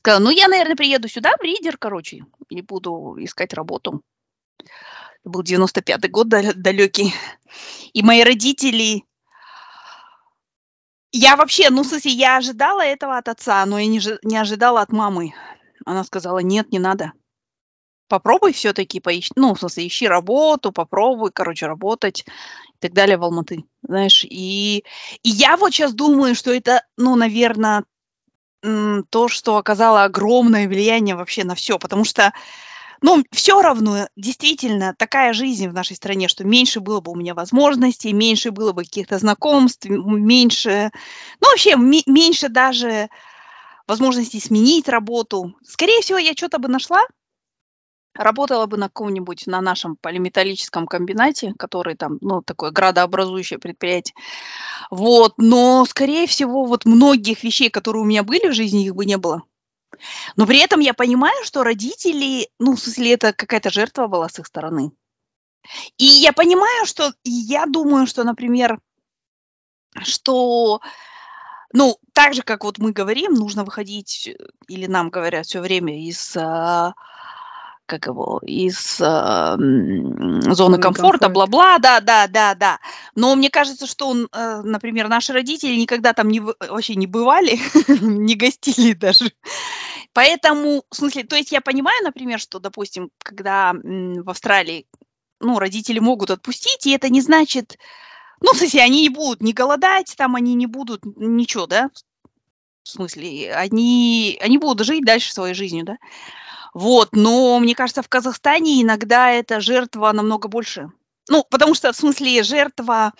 Сказала: "Ну, я, наверно, приеду сюда, в Ридер, короче, и буду искать работу". Это был 95 год далё далёкий. И мои родители Я вообще, ну, в смысле, я ожидала этого от отца, но я не не ожидала от мамы. Она сказала: "Нет, не надо. Попробуй всё-таки поищ ну, в смысле, ищи работу, попробуй, короче, работать и так далее в Алматы". Знаешь, и и я вот щас думаю, что это, ну, наверно, м, то, что оказало огромное влияние вообще на всё. Потому что, ну, всё равно, действительно, такая жизнь в нашей стране, что меньше было бы у меня возможностей, меньше было бы каких-то знакомств, меньше, ну, вообще, ме меньше даже возможностей сменить работу. Скорее всего, я чё-то бы нашла. Работала бы на каком-нибудь, на нашем полиметаллическом комбинате, который там, ну, такое градообразующее предприятие. Вот, но, скорее всего, вот многих вещей, которые у меня были в жизни, их бы не было. Но при этом я понимаю, что родители, ну, в смысле, это какая-то жертва была с их стороны. И я понимаю, что я думаю, что, например что, ну, так же, как вот мы говорим, нужно выходить, э, или нам говорят всё время из, а, как его, из, ам, зоны Зоны комфорта, бла-бла, да-да-да-да. Но мне кажется, что он, э, например, наши родители никогда там не вообще не бывали, не гостили даже. Поэтому, в смысле, то есть я понимаю, например, что, допустим, когда, в Австралии, ну, родители могут отпустить, и это не значит ну, в смысле, они не будут не голодать, там они не будут ничего, да. В смысле, они они будут жить дальше своей жизнью, да. Вот, но мне кажется, в Казахстане иногда эта жертва намного больше. Ну, потому что, в смысле, жертва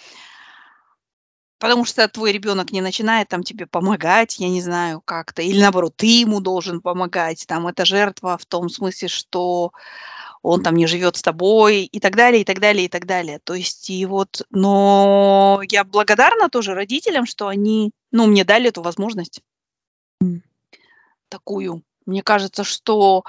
Потому что твой ребенок не начинает там тебе помогать, я не знаю, как-то, или наоборот, ты ему должен помогать. Там это жертва в том смысле, что он там не живет с тобой и так далее, и так далее, и так далее. То есть и вот, но я благодарна тоже родителям, что они, ну, мне дали эту возможность такую. Мне кажется, что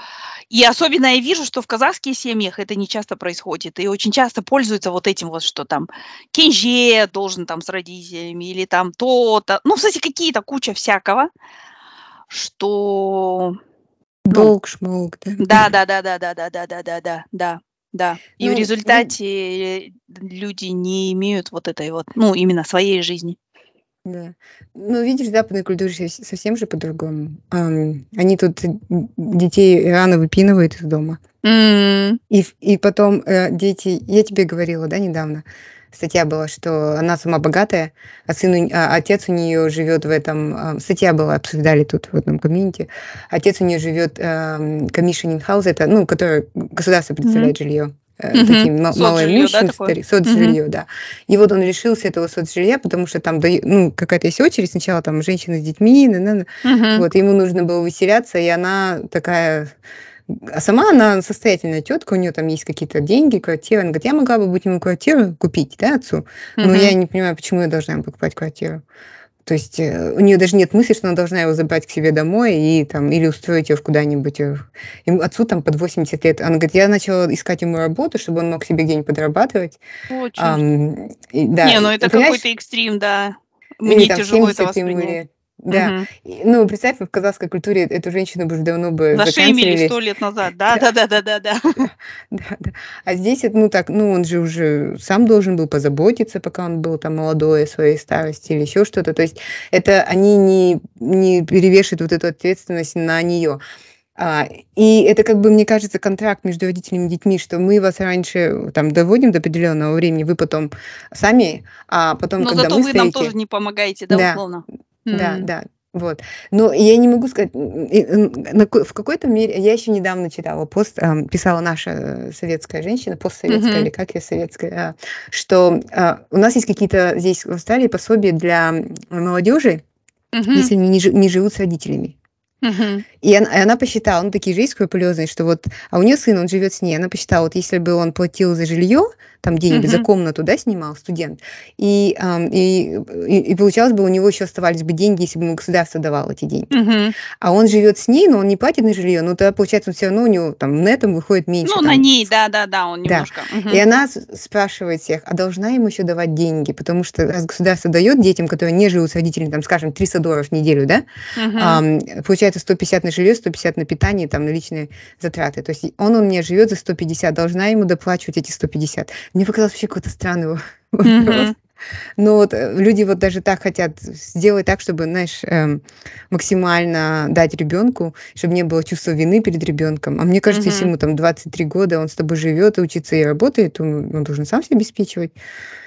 и особенно я вижу, что в казахских семьях это не часто происходит. И очень часто пользуются вот этим вот, что там кенже должен там с родителями или там то-то. Ну, кстати, какие-то куча всякого, что ну, Долг, шмолг, да? да, да, да, да, да, да, да, да, да, да, да. И в Ну, ну, результате люди не имеют вот этой вот, ну, именно своей жизни. Да. Ну, видишь, в западной культуре совсем же по-другому. Они тут детей рано выпинывают из дома. М, И, и потом э, дети, я тебе говорила, да, недавно, статья была, что она сама богатая, а, сын, а отец у нее живет в этом, а, статья была, обсуждали тут в одном комьюнити, отец у нее живет commissioning house, это, ну, которое государство мгм, предоставляет жилье мгм. таким ма- Соцжилье, да, соцжилье, да. И вот он лишился этого соцжилья, потому что там, ну, какая-то есть очередь, сначала там женщины с детьми, на-на-на. Мгм. вот, ему нужно было выселяться, и она такая, а сама она состоятельная тетка, у нее там есть какие-то деньги, квартира. Она говорит, я могла бы быть ему квартиру купить, да, отцу, но я не понимаю, почему я должна ему покупать квартиру. То есть э, у нее даже нет мысли, что она должна его забрать к себе домой и там или устроить его куда-нибудь. э, Ему, отцу там под 80 лет. Она говорит, я начала искать ему работу, чтобы он мог себе где-нибудь подрабатывать. О, черт. Ам, и да, Не, ну это какой-то экстрим, да. Мне там тяжело это 70 ему воспринять. лет. Да. Мгм. И, Ну, представь, в казахской культуре эту женщину бы уже давно бы Зашеймили сто лет назад. Да, Да, да, да, да, да, да. да. А здесь, ну так, ну он же уже сам должен был позаботиться, пока он был там молодой, своей старости или еще что-то. То есть это они не, не перевешивают вот эту ответственность на нее. А, и это, как бы, мне кажется, контракт между родителями и детьми, что мы вас раньше там доводим до определенного времени, вы потом сами, а потом, Но когда зато мы вы нам старики, тоже не помогаете, да, да, условно? Да, да, вот. Но я не могу сказать, в какой-то мере, я еще недавно читала пост, ам, писала наша советская женщина, постсоветская или Мгм. как я советская, а, что а, у нас есть какие-то здесь в Австралии пособия для молодежи, Мгм. если они не живут с родителями. И она, и она посчитала, ну, такие же есть скрупулезные, что вот, а у нее сын, он живет с ней, она посчитала, вот если бы он платил за жилье, там деньги, за Мгм. комнату, да, снимал студент, и, ам, и, и, и получалось бы, у него еще оставались бы деньги, если бы ему государство давало эти деньги. Мгм. А он живет с ней, но он не платит на жилье, но тогда, получается, он все равно у него там нетом выходит меньше. Ну, на там, ней, да, да, да, он да. немножко. И она спрашивает всех, а должна ему еще давать деньги? Потому что раз государство дает детям, которые не живут с родителями, там, скажем, 300 долларов в неделю, да, Мгм. ам, получается 150 на жилье, 150 на питание, там, на личные затраты. То есть он у меня живет за 150, должна ему доплачивать эти 150. Мне показалось вообще какой-то странный во- вопрос. Мгм. Но вот э, люди вот даже так хотят сделать так, чтобы, знаешь, эм, максимально дать ребенку, чтобы не было чувства вины перед ребенком. А мне кажется, если Мгм. ему там 23 года, он с тобой живет и учится и работает, то он он должен сам себя обеспечивать.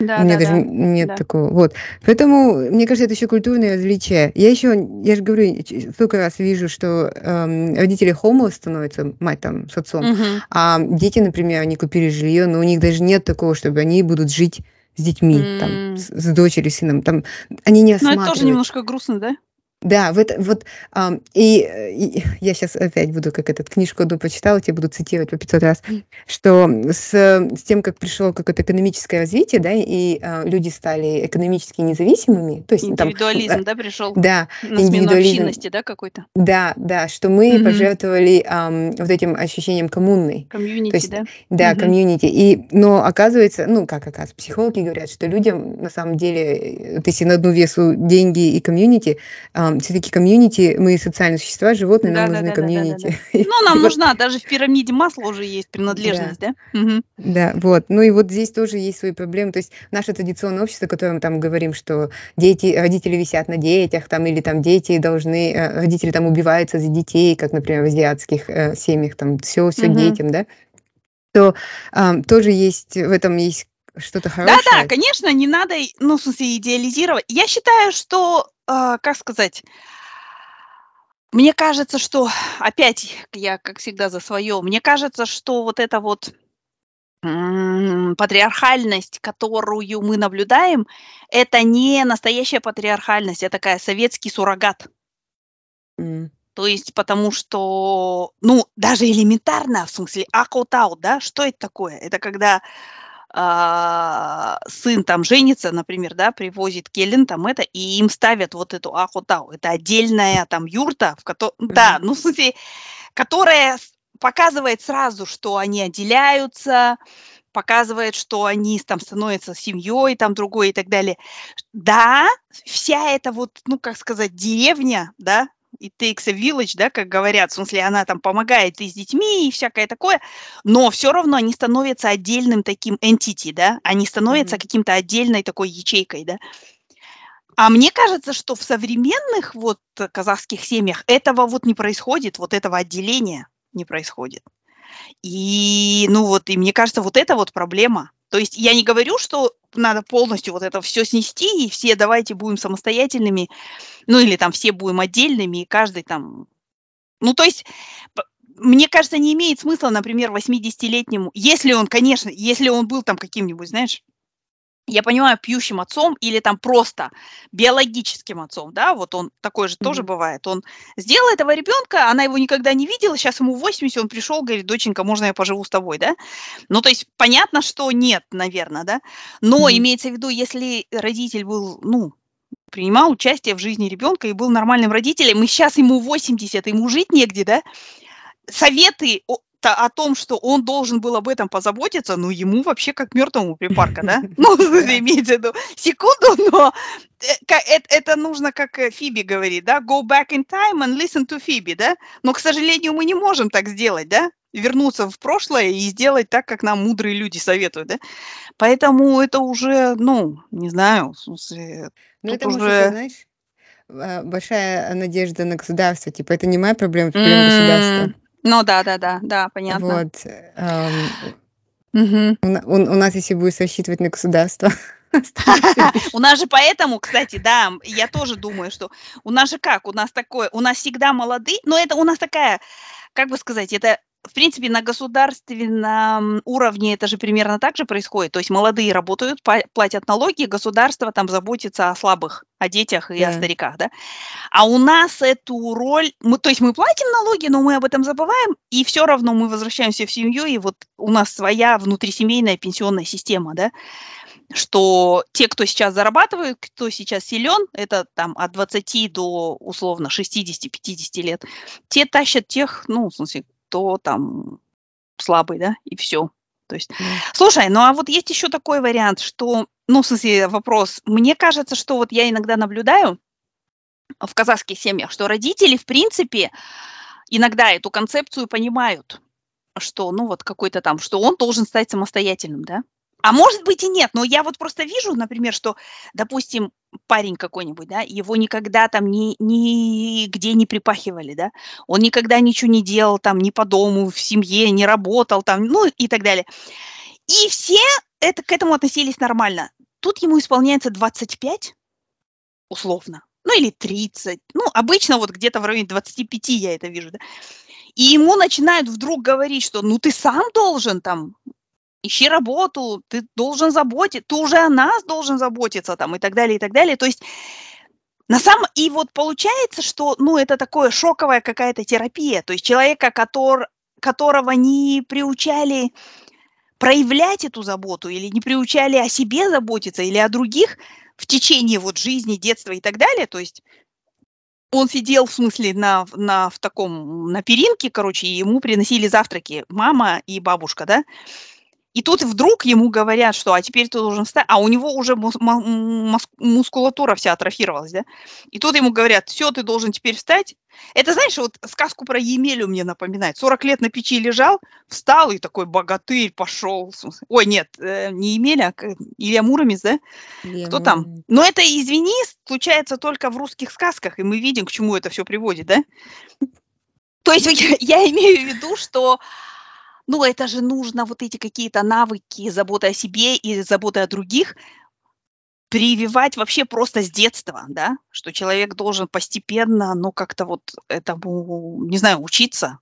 У Да, меня да, даже да, нет да. такого. Вот. Поэтому, мне кажется, это еще культурное различие. Я еще, я же говорю, столько раз вижу, что эм, родители homeless становятся, мать там с отцом, Мгм. а дети, например, они купили жилье, но у них даже нет такого, чтобы они будут жить с детьми, там, М. с, с дочерью, сыном. Там, они не Ну, это тоже осматривают. немножко грустно, да? Да, в это, вот, ам, и, э, и я сейчас опять буду, как этот, книжку одну почитала, тебе буду цитировать по 500 раз, что с, с тем, как пришло какое-то экономическое развитие, да, и а, люди стали экономически независимыми, то есть там, Индивидуализм, э, да, пришел да, на индивидуализм, общинности, да, какой-то? да, да, что мы Мгм. пожертвовали ам, вот этим ощущением коммунной, то Комьюнити, есть, да? да, Мгм. комьюнити. И, но оказывается, ну, как оказывается, психологи говорят, что людям, на самом деле, э, вот если на одну весу деньги и комьюнити, все-таки комьюнити, мы социальные существа, животные, нам нужны комьюнити. И Ну, нам нужна, даже в пирамиде масла уже есть да, принадлежность, да? Да, вот. Ну и вот здесь тоже есть свои проблемы. То есть наше традиционное общество, о котором мы там говорим, что дети, родители висят на детях, там, или там дети должны, э, родители там убиваются за детей, как, например, в азиатских э, семьях, там, все, все детям, да, то тоже есть, в этом есть что-то Да-да, хорошее. конечно, не надо, ну, в смысле, идеализировать. Я считаю, что, а, как сказать, мне кажется, что, опять я, как всегда, за свое, мне кажется, что вот это вот патриархальность, которую мы наблюдаем, это не настоящая патриархальность, это такая советский суррогат. М. То есть потому что, ну, даже элементарно, в смысле, out да, что это такое? Это когда, а, сын там женится, например, да, привозит келин там это, и им ставят вот эту out Это отдельная там юрта, в кото да, Мгм. ну, в смысле, которая показывает сразу, что они отделяются, показывает, что они там становятся семьей там другой и так далее. Да, вся эта вот, ну, как сказать, деревня, да, it takes a village, да, как говорят, в смысле, она там помогает и с детьми, и всякое такое, но всё равно они становятся отдельным таким entity, да, они становятся Мгм. каким-то отдельной такой ячейкой, да. А мне кажется, что в современных вот казахских семьях этого вот не происходит, вот этого отделения не происходит. И, ну вот, и мне кажется, вот это вот проблема. То есть я не говорю, что надо полностью вот это всё снести, и все давайте будем самостоятельными, ну, или там все будем отдельными, и каждый там Ну, то есть, мне кажется, не имеет смысла, например, восьмидесятилетнему, если он, конечно, если он был там каким-нибудь, знаешь, я понимаю, пьющим отцом или там просто биологическим отцом, да, вот он такой же тоже Мгм. бывает. Он сделал этого ребенка, она его никогда не видела, щас ему 80, он пришел, говорит: "Доченька, можно я поживу с тобой?" Да? Ну, то есть понятно, что нет, наверно, да. Но Мгм. имеется в виду, если родитель был, ну, принимал участие в жизни ребенка и был нормальным родителем, и щас ему 80, ему жить негде, да, советы то о том, что он должен был об этом позаботиться, ну, ему вообще как мертвому припарка, да. Ну, имеется в виду, секунду, но, э, это нужно, как, э, Фиби говорит, да: "Go back in time and listen to Phoebe", да. Но, к сожалению, мы не можем так сделать, да, вернуться в прошлое и сделать так, как нам мудрые люди советуют, да. Поэтому это уже, ну, не знаю, в смысле, Ну, это, может, уже знаешь, а, большая надежда на государство. Типа, это не моя проблема, это проблема государства. Ну да-да-да, да, понятно. Вот, ам, Мгм. у на у у нас, если будешь рассчитывать на государство, У нас же поэтому, кстати, да, м, я тоже думаю, что у нас же как, у нас такое, у нас всегда молодые, но это у нас такая, как бы сказать, это, в принципе, на государственном уровне это же примерно так же происходит. То есть молодые работают, платят налоги, государство там заботится о слабых, о детях и о Да. стариках, да. А у нас эту роль мы, то есть мы платим налоги, но мы об этом забываем, и всё равно мы возвращаемся в семью, и вот у нас своя внутрисемейная пенсионная система, да. Что те, кто сейчас зарабатывает, кто сейчас силен, это там от 20 до, условно, 60-50 лет, те тащат тех, ну, в смысле, кто там слабый, да, и всё. То есть Да. слушай, ну, а вот есть еще такой вариант, что, ну, в смысле, вопрос. Мне кажется, что вот я иногда наблюдаю в казахских семьях, что родители, в принципе, иногда эту концепцию понимают, что, ну, вот какой-то там, что он должен стать самостоятельным, да. А может быть и нет, но я вот просто вижу, например, что, допустим, парень какой-нибудь, да, его никогда там ни нигде не припахивали, да, он никогда ничего не делал там ни по дому, в семье, не работал там, ну, и так далее. И все это к этому относились нормально. Тут ему исполняется 25 условно, ну, или 30, ну, обычно вот где-то в районе 25 я это вижу, да. И ему начинают вдруг говорить, что: "Ну, ты сам должен там, ищи работу, ты должен заботи ты уже о нас должен заботиться", там, и так далее, и так далее. То есть на сам и вот получается, что, ну, это такое шоковая какая-то терапия. То есть человека, котор которого не приучали проявлять эту заботу или не приучали о себе заботиться, или о других в течение вот жизни, детства и так далее. То есть он сидел, в смысле, на на в таком, на перинке, короче, и ему приносили завтраки мама и бабушка, да. И тут вдруг ему говорят, что: "А теперь ты должен вста" А у него уже мускулатура вся атрофировалась, да. И тут ему говорят: "Всё, ты должен теперь встать". Это, знаешь, вот сказку про Емелю мне напоминает. 40 лет на печи лежал, встал и такой богатырь пошел. Ой, нет, э, не Емеля, а Илья Муромец, да? Илья Кто там? Но это, извини, случается только в русских сказках, и мы видим, к чему это всё приводит, да? То есть я я имею в виду, что, ну, это же нужно вот эти какие-то навыки заботы о себе и заботы о других прививать вообще просто с детства, да. Что человек должен постепенно, ну, как-то вот этому, не знаю, учиться.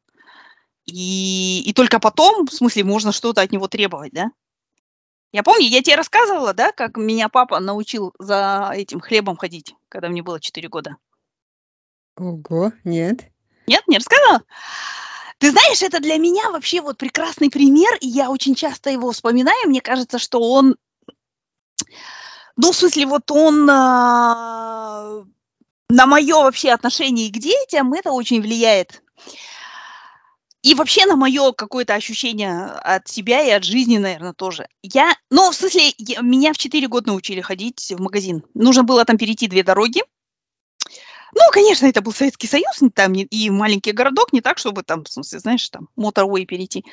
И, и только потом, в смысле, можно что-то от него требовать, да? Я помню, я тебе рассказывала, да, как меня папа научил за этим хлебом ходить, когда мне было 4 года. Ого, нет. Нет, не рассказывала? Ты знаешь, это для меня вообще вот прекрасный пример, и я очень часто его вспоминаю. Мне кажется, что он, ну, в смысле, вот он а, на мое вообще отношение к детям, это очень влияет. И вообще на мое какое-то ощущение от себя и от жизни, наверное, тоже. Я, ну, в смысле, я, меня в 4 года научили ходить в магазин. Нужно было там перейти две дороги. Ну, конечно, это был Советский Союз, там и маленький городок, не так, чтобы там, в смысле, знаешь, там, моторвей перейти.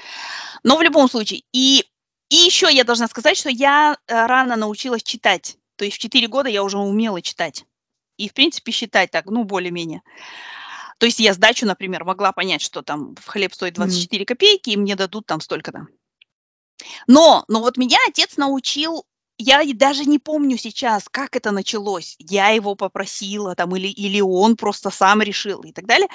Но в любом случае. И, и еще я должна сказать, что я э, рано научилась читать. То есть в 4 года я уже умела читать. И, в принципе, считать так, ну, более-менее. То есть я сдачу, например, могла понять, что там хлеб стоит 24 mm. копейки, и мне дадут там столько-то. Но, но вот меня отец научил, я даже не помню сейчас, как это началось. Я его попросила там, или, или он просто сам решил и так далее.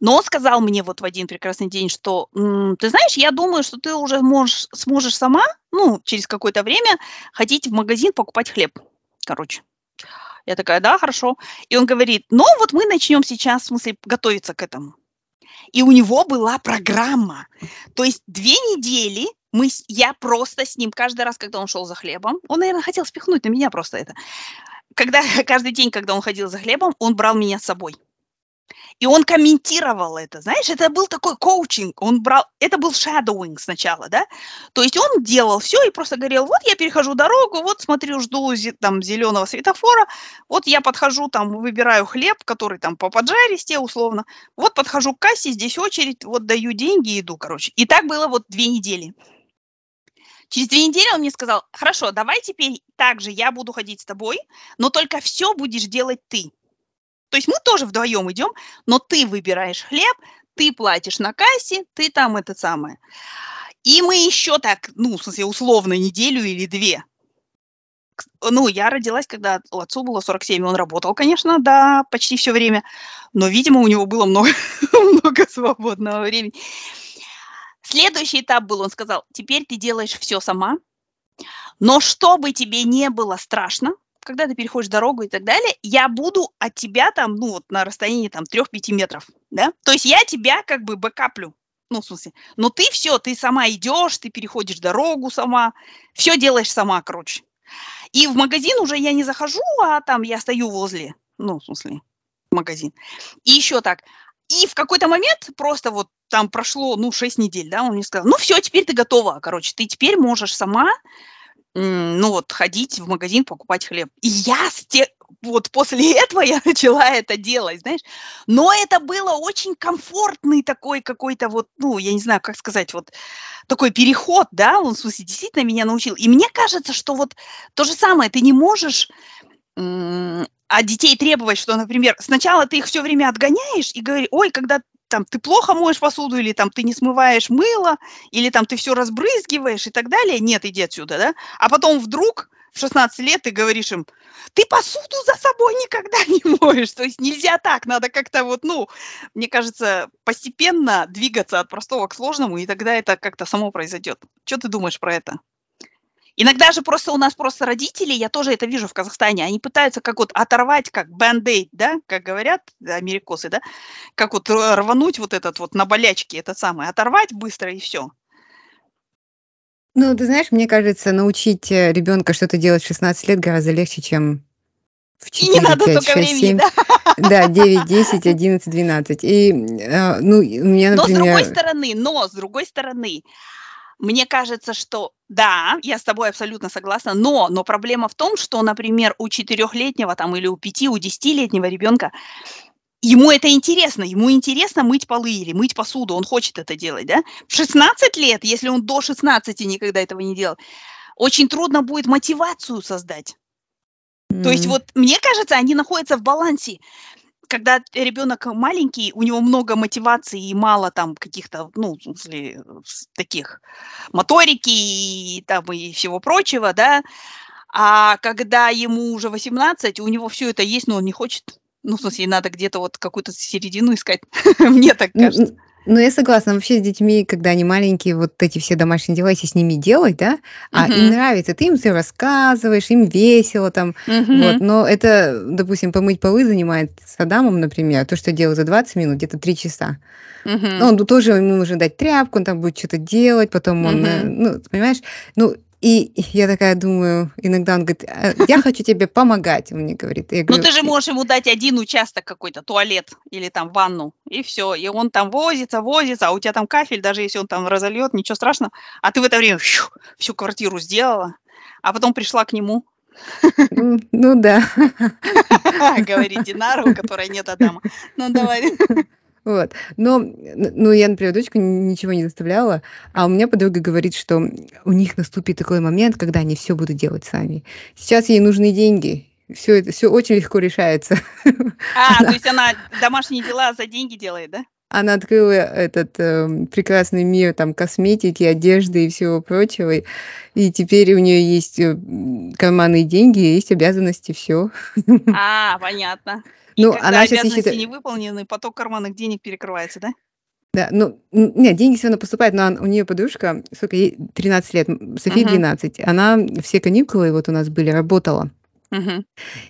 Но он сказал мне вот в один прекрасный день, что, ты знаешь, я думаю, что ты уже можешь, сможешь сама, ну, через какое-то время ходить в магазин покупать хлеб. Короче. Я такая, да, хорошо. И он говорит, ну вот мы начнем сейчас, в смысле, готовиться к этому. И у него была программа. То есть две недели мы, я просто с ним каждый раз, когда он шел за хлебом, он, наверное, хотел спихнуть на меня просто это. Когда каждый день, когда он ходил за хлебом, он брал меня с собой. И он комментировал это, знаешь, это был такой коучинг, он брал, это был shadowing сначала, да, то есть он делал все и просто говорил, вот я перехожу дорогу, вот смотрю, жду там зеленого светофора, вот я подхожу там, выбираю хлеб, который там по поджаристе условно, вот подхожу к кассе, здесь очередь, вот даю деньги и иду, короче. И так было вот две недели. Через две недели он мне сказал, хорошо, давай теперь так же я буду ходить с тобой, но только все будешь делать ты. То есть мы тоже вдвоем идем, но ты выбираешь хлеб, ты платишь на кассе, ты там это самое. И мы еще так, ну, в смысле, условно, неделю или две. Ну, я родилась, когда отцу было 47, он работал, конечно, да, почти все время, но, видимо, у него было много, много свободного времени. Следующий этап был, он сказал, теперь ты делаешь все сама, но чтобы тебе не было страшно, когда ты переходишь дорогу и так далее, я буду от тебя там, ну, вот на расстоянии там 3-5 метров, да? То есть я тебя как бы бэкаплю, ну, в смысле, но ты все, ты сама идешь, ты переходишь дорогу сама, все делаешь сама, короче. И в магазин уже я не захожу, а там я стою возле, ну, в смысле, магазин. И еще так. И в какой-то момент просто вот там прошло, ну, 6 недель, да, он мне сказал, ну, все, теперь ты готова, короче, ты теперь можешь сама ну вот ходить в магазин, покупать хлеб. И я с те вот после этого я начала это делать, знаешь. Но это было очень комфортный такой какой-то вот, ну, я не знаю, как сказать, вот такой переход, да, он, в смысле, действительно меня научил. И мне кажется, что вот то же самое, ты не можешь от детей требовать, что, например, сначала ты их все время отгоняешь и говоришь, ой, когда там ты плохо моешь посуду, или там ты не смываешь мыло, или там ты все разбрызгиваешь и так далее. Нет, иди отсюда, да? А потом вдруг в 16 лет ты говоришь им, ты посуду за собой никогда не моешь. То есть нельзя так, надо как-то вот, ну, мне кажется, постепенно двигаться от простого к сложному, и тогда это как-то само произойдет. Что ты думаешь про это? Иногда же просто у нас просто родители, я тоже это вижу в Казахстане, они пытаются как вот оторвать, как бand да, как говорят америкосы, да, как вот рвануть вот этот вот на болячке, это самое, оторвать быстро и все. Ну, ты знаешь, мне кажется, научить э, ребенка что-то делать в 16 лет гораздо легче, чем в 4, и не надо 5, 6, времени, 7. Да? да, 9, 10, 11, 12. И, э, ну, у меня, например... Но с другой стороны, но с другой стороны, мне кажется, что да, я с тобой абсолютно согласна, но, но проблема в том, что, например, у четырехлетнего там или у пяти, у десятилетнего ребенка ему это интересно, ему интересно мыть полы или мыть посуду, он хочет это делать, да? В 16 лет, если он до 16 никогда этого не делал, очень трудно будет мотивацию создать. Mm. То есть вот мне кажется, они находятся в балансе когда ребенок маленький, у него много мотивации и мало там каких-то, ну, в смысле, таких моторики и там и всего прочего, да, а когда ему уже 18, у него все это есть, но он не хочет. Ну, в смысле, надо где-то вот какую-то середину искать. Мне так кажется. Ну, я согласна. Вообще с детьми, когда они маленькие, вот эти все домашние дела, если с ними делать, да, а им Мгм. нравится, ты им все рассказываешь, им весело там, вот. Мгм. Но это, допустим, помыть полы занимает с Адамом, например, то, что делаю за 20 минут, где-то 3 часа. Ну, Мгм. он тоже, ему нужно дать тряпку, он там будет что-то делать, потом он, э, ну, понимаешь? Ну, и я такая думаю, иногда он говорит, «А, я хочу тебе помогать, он мне говорит. Я Ну, говорю, ты же можешь ему дать один участок какой-то, туалет или там ванну, и все. И он там возится, возится, а у тебя там кафель, даже если он там разольет, ничего страшного. А ты в это время фью, всю квартиру сделала, а потом пришла к нему, ну, ну да. говорит Динара, у которой нет Адама. Ну, давай. Вот. Но, ну, я, например, дочку ничего не заставляла, а у меня подруга говорит, что у них наступит такой момент, когда они все будут делать сами. Сейчас ей нужны деньги. Все это все очень легко решается. А, то есть она домашние дела за деньги делает, да? Она открыла этот эм, прекрасный мир там косметики, одежды и всего прочего. И, и теперь у нее есть э, м, карманные деньги, есть обязанности, все. А, понятно. И Ну, когда она сейчас обязанности ищет... не выполнены, поток карманных денег перекрывается, да? Да, ну, нет, деньги все равно поступают, но он- у нее подружка, сколько ей, 13 лет, Софии Мгм. 12, она все каникулы вот у нас были, работала.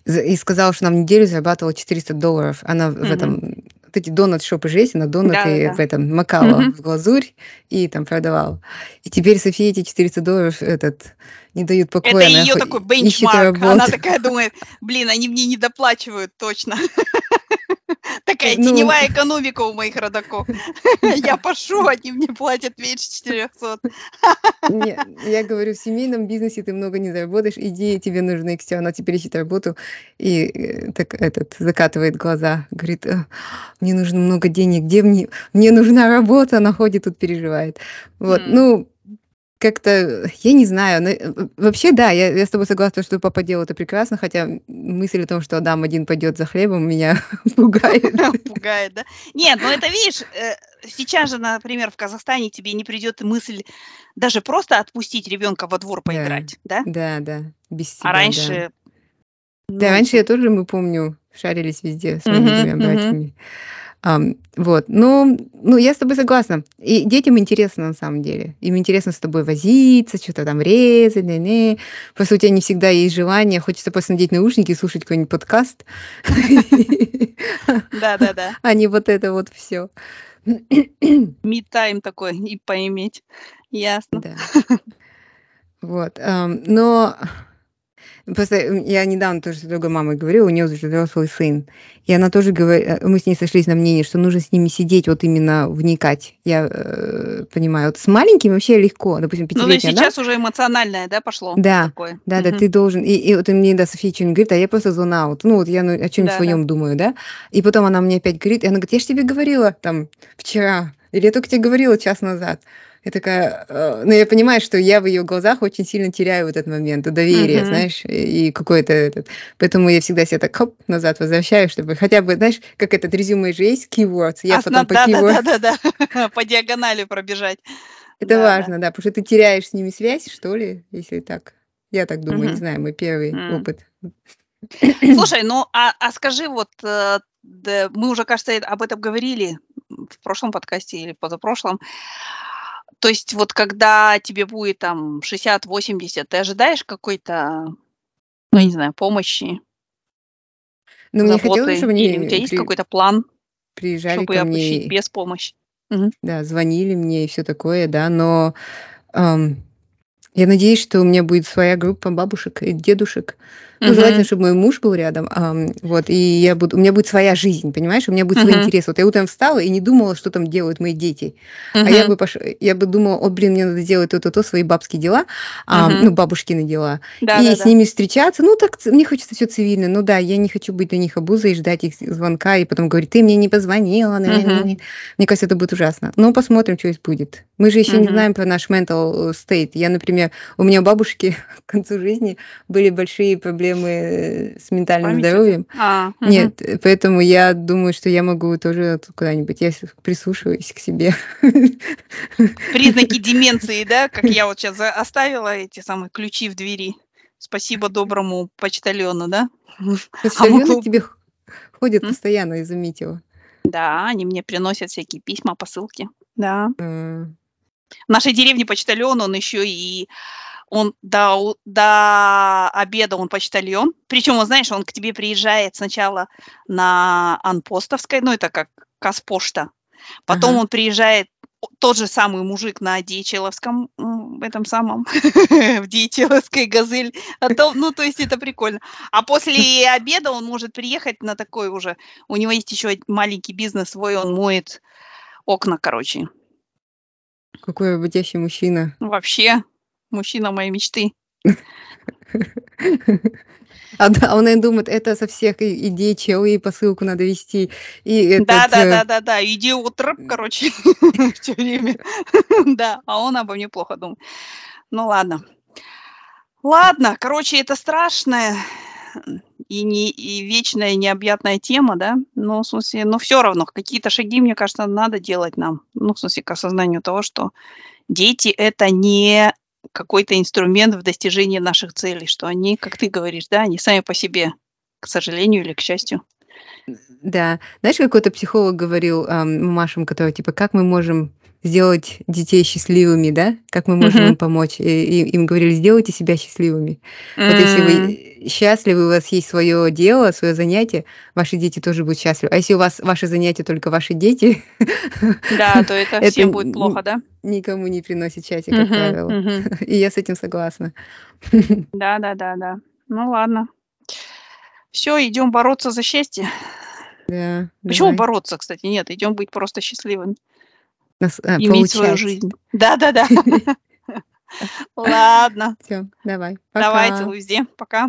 За- И сказала, что она в неделю зарабатывала 400 долларов. Она в Мгм. этом, вот эти донат-шопы же есть, она донаты Да-да-да. в этом макала Мгм. в глазурь и там продавала. И теперь Софии эти 400 долларов этот, не дают Это покоя, она ее такой бенчмарк. Она такая думает, блин, они мне не доплачивают точно. Такая Ну, теневая экономика у моих родаков. Я пошу, они мне платят меньше 400. не, я говорю, в семейном бизнесе ты много не заработаешь, иди, тебе нужно экстер. Она теперь ищет работу и э, так этот закатывает глаза, говорит, «Э, мне нужно много денег, где мне, мне нужна работа, она ходит тут переживает. Вот, ну, как-то, я не знаю, но, э, вообще, да, я, я с тобой согласна, что папа делал это прекрасно, хотя мысль о том, что Адам один пойдет за хлебом, меня пугает. Пугает, да? Нет, ну это видишь, э, сейчас же, например, в Казахстане тебе не придет мысль даже просто отпустить ребенка во двор поиграть, да? да, да, без А тебя, да. раньше, Да, ну, раньше я тоже, мы помню, шарились везде с моими братьями. Ам, вот, ну, ну, я с тобой согласна. И детям интересно на самом деле. Им интересно с тобой возиться, что-то там резать, не-не. Просто у тебя не всегда есть желание, хочется просто надеть наушники и слушать какой-нибудь подкаст, Да-да-да. а не вот это вот все. Мид-тайм такой и поиметь. Ясно. Да. Вот, но просто я недавно тоже с другой мамой говорила, у нее уже взрослый сын, и она тоже говорит, мы с ней сошлись на мнении, что нужно с ними сидеть, вот именно вникать. Я э, понимаю, вот с маленькими вообще легко, допустим, Ну, пятилетняя, да? сейчас уже эмоциональное, да, пошло Да, такое? да, да, Мгм. ты должен. И, и вот мне да, София что-нибудь говорит, а я просто зон аут. Ну, вот я ну, о чем-нибудь Да, да. своем думаю, да. И потом она мне опять говорит, и она говорит, я же тебе говорила там вчера, или я только тебе говорила час назад. Я такая, э, ну, я понимаю, что я в ее глазах очень сильно теряю вот этот момент доверия, Мгм. знаешь, и какой-то этот. Поэтому я всегда себя так хоп, назад возвращаю, чтобы хотя бы, знаешь, как этот резюме же есть, keywords, я Осна- потом по да, да, keywords. да, да, да. По диагонали пробежать. Это Да, да. важно, да, потому что ты теряешь с ними связь, что ли, если так. Я так думаю, не Мгм. знаю, мой первый М. опыт. Слушай, ну а, а скажи, вот э, да, мы уже, кажется, э- об этом говорили в прошлом подкасте или позапрошлом. То есть вот когда тебе будет там 60-80, ты ожидаешь какой-то, ну, я не знаю, помощи, Но мне хотелось, чтобы Или у тебя есть при- какой-то план, приезжали чтобы ко мне, без помощи? Мгм. да, звонили мне и все такое, да, но ам, я надеюсь, что у меня будет своя группа бабушек и дедушек. Ну, желательно, чтобы мой муж был рядом, ам, вот, и я буду, у меня будет своя жизнь, понимаешь, у меня будет свой Мгм. интерес. Вот я утром встала и не думала, что там делают мои дети, а я бы пош... я бы думала, о, блин, мне надо делать то-то-то, свои бабские дела, Мгм. ну, бабушкины дела, и с Да-да-да. ними встречаться. Ну, так мне хочется все цивильно. Ну да, я не хочу быть для них обузой и ждать их звонка, и потом говорить, ты мне не позвонила. на- на- на- Мгм. на». Мне кажется, это будет ужасно. Но посмотрим, что здесь будет. Мы же еще не знаем про наш mental state. Я, например, у меня у бабушки к концу жизни были большие проблемы э, с ментальным Память здоровьем. А, мгм. Нет, э, поэтому я думаю, что я могу тоже куда-нибудь, я прислушиваюсь к себе. Признаки деменции, да, как я вот сейчас оставила эти самые ключи в двери. Спасибо доброму почтальону, да? А Почтальоны могло... к тебе ходят М? постоянно, я заметила. Да, они мне приносят всякие письма, посылки. Да. М. В нашей деревне почтальон, он еще и он до до обеда он почтальон. Причем, он, знаешь, он к тебе приезжает сначала на Анпостовской, ну, это как Казпошта. Потом Ага. он приезжает, тот же самый мужик на Дьячеловском, м, этом самом, в Дьячеловской "Газель". А то ну, то есть это прикольно. А после обеда он может приехать на такой уже у него есть еще маленький бизнес свой, он моет окна, короче. Какой работящий мужчина. Вообще, мужчина моей мечты. А, да, он, наверно, думает, это со всех и идей чел, и посылку надо везти, и этот, Да да э да да да, идиот рэп, короче, всё время. Да, а он обо мне плохо думает. Ну ладно. Ладно, короче, это страшная, и не и вечная, необъятная тема, да. Но, в смысле, но всё равно какие-то шаги, мне кажется, надо делать нам. Ну, в смысле, к осознанию того, что дети- это не какой-то инструмент в достижении наших целей, что они, как ты говоришь, да, они сами по себе, к сожалению или к счастью. Да. Знаешь, какой-то психолог говорил, ам, мамашам, которые типа: "Как мы можем сделать детей счастливыми, да? Как мы можем Мгм. им помочь?" И и им говорили: "Сделайте себя счастливыми". Вот если вы, счастливы, у вас есть свое дело, свое занятие, ваши дети тоже будут счастливы. А если у вас ваши занятия только ваши дети, Да, то это это всем будет плохо, да? никому не приносит счастья, как Мгм, правило. мгм. И я с этим согласна. Да да да да. Ну ладно. Всё, идем бороться за счастье. Да, Почему давай. бороться, кстати? Нет, идем быть просто счастливыми. Нас а, Иметь свою получать. жизнь. Да-да-да. Ладно. Всё, давай, Давай, пока. целую везде. Пока.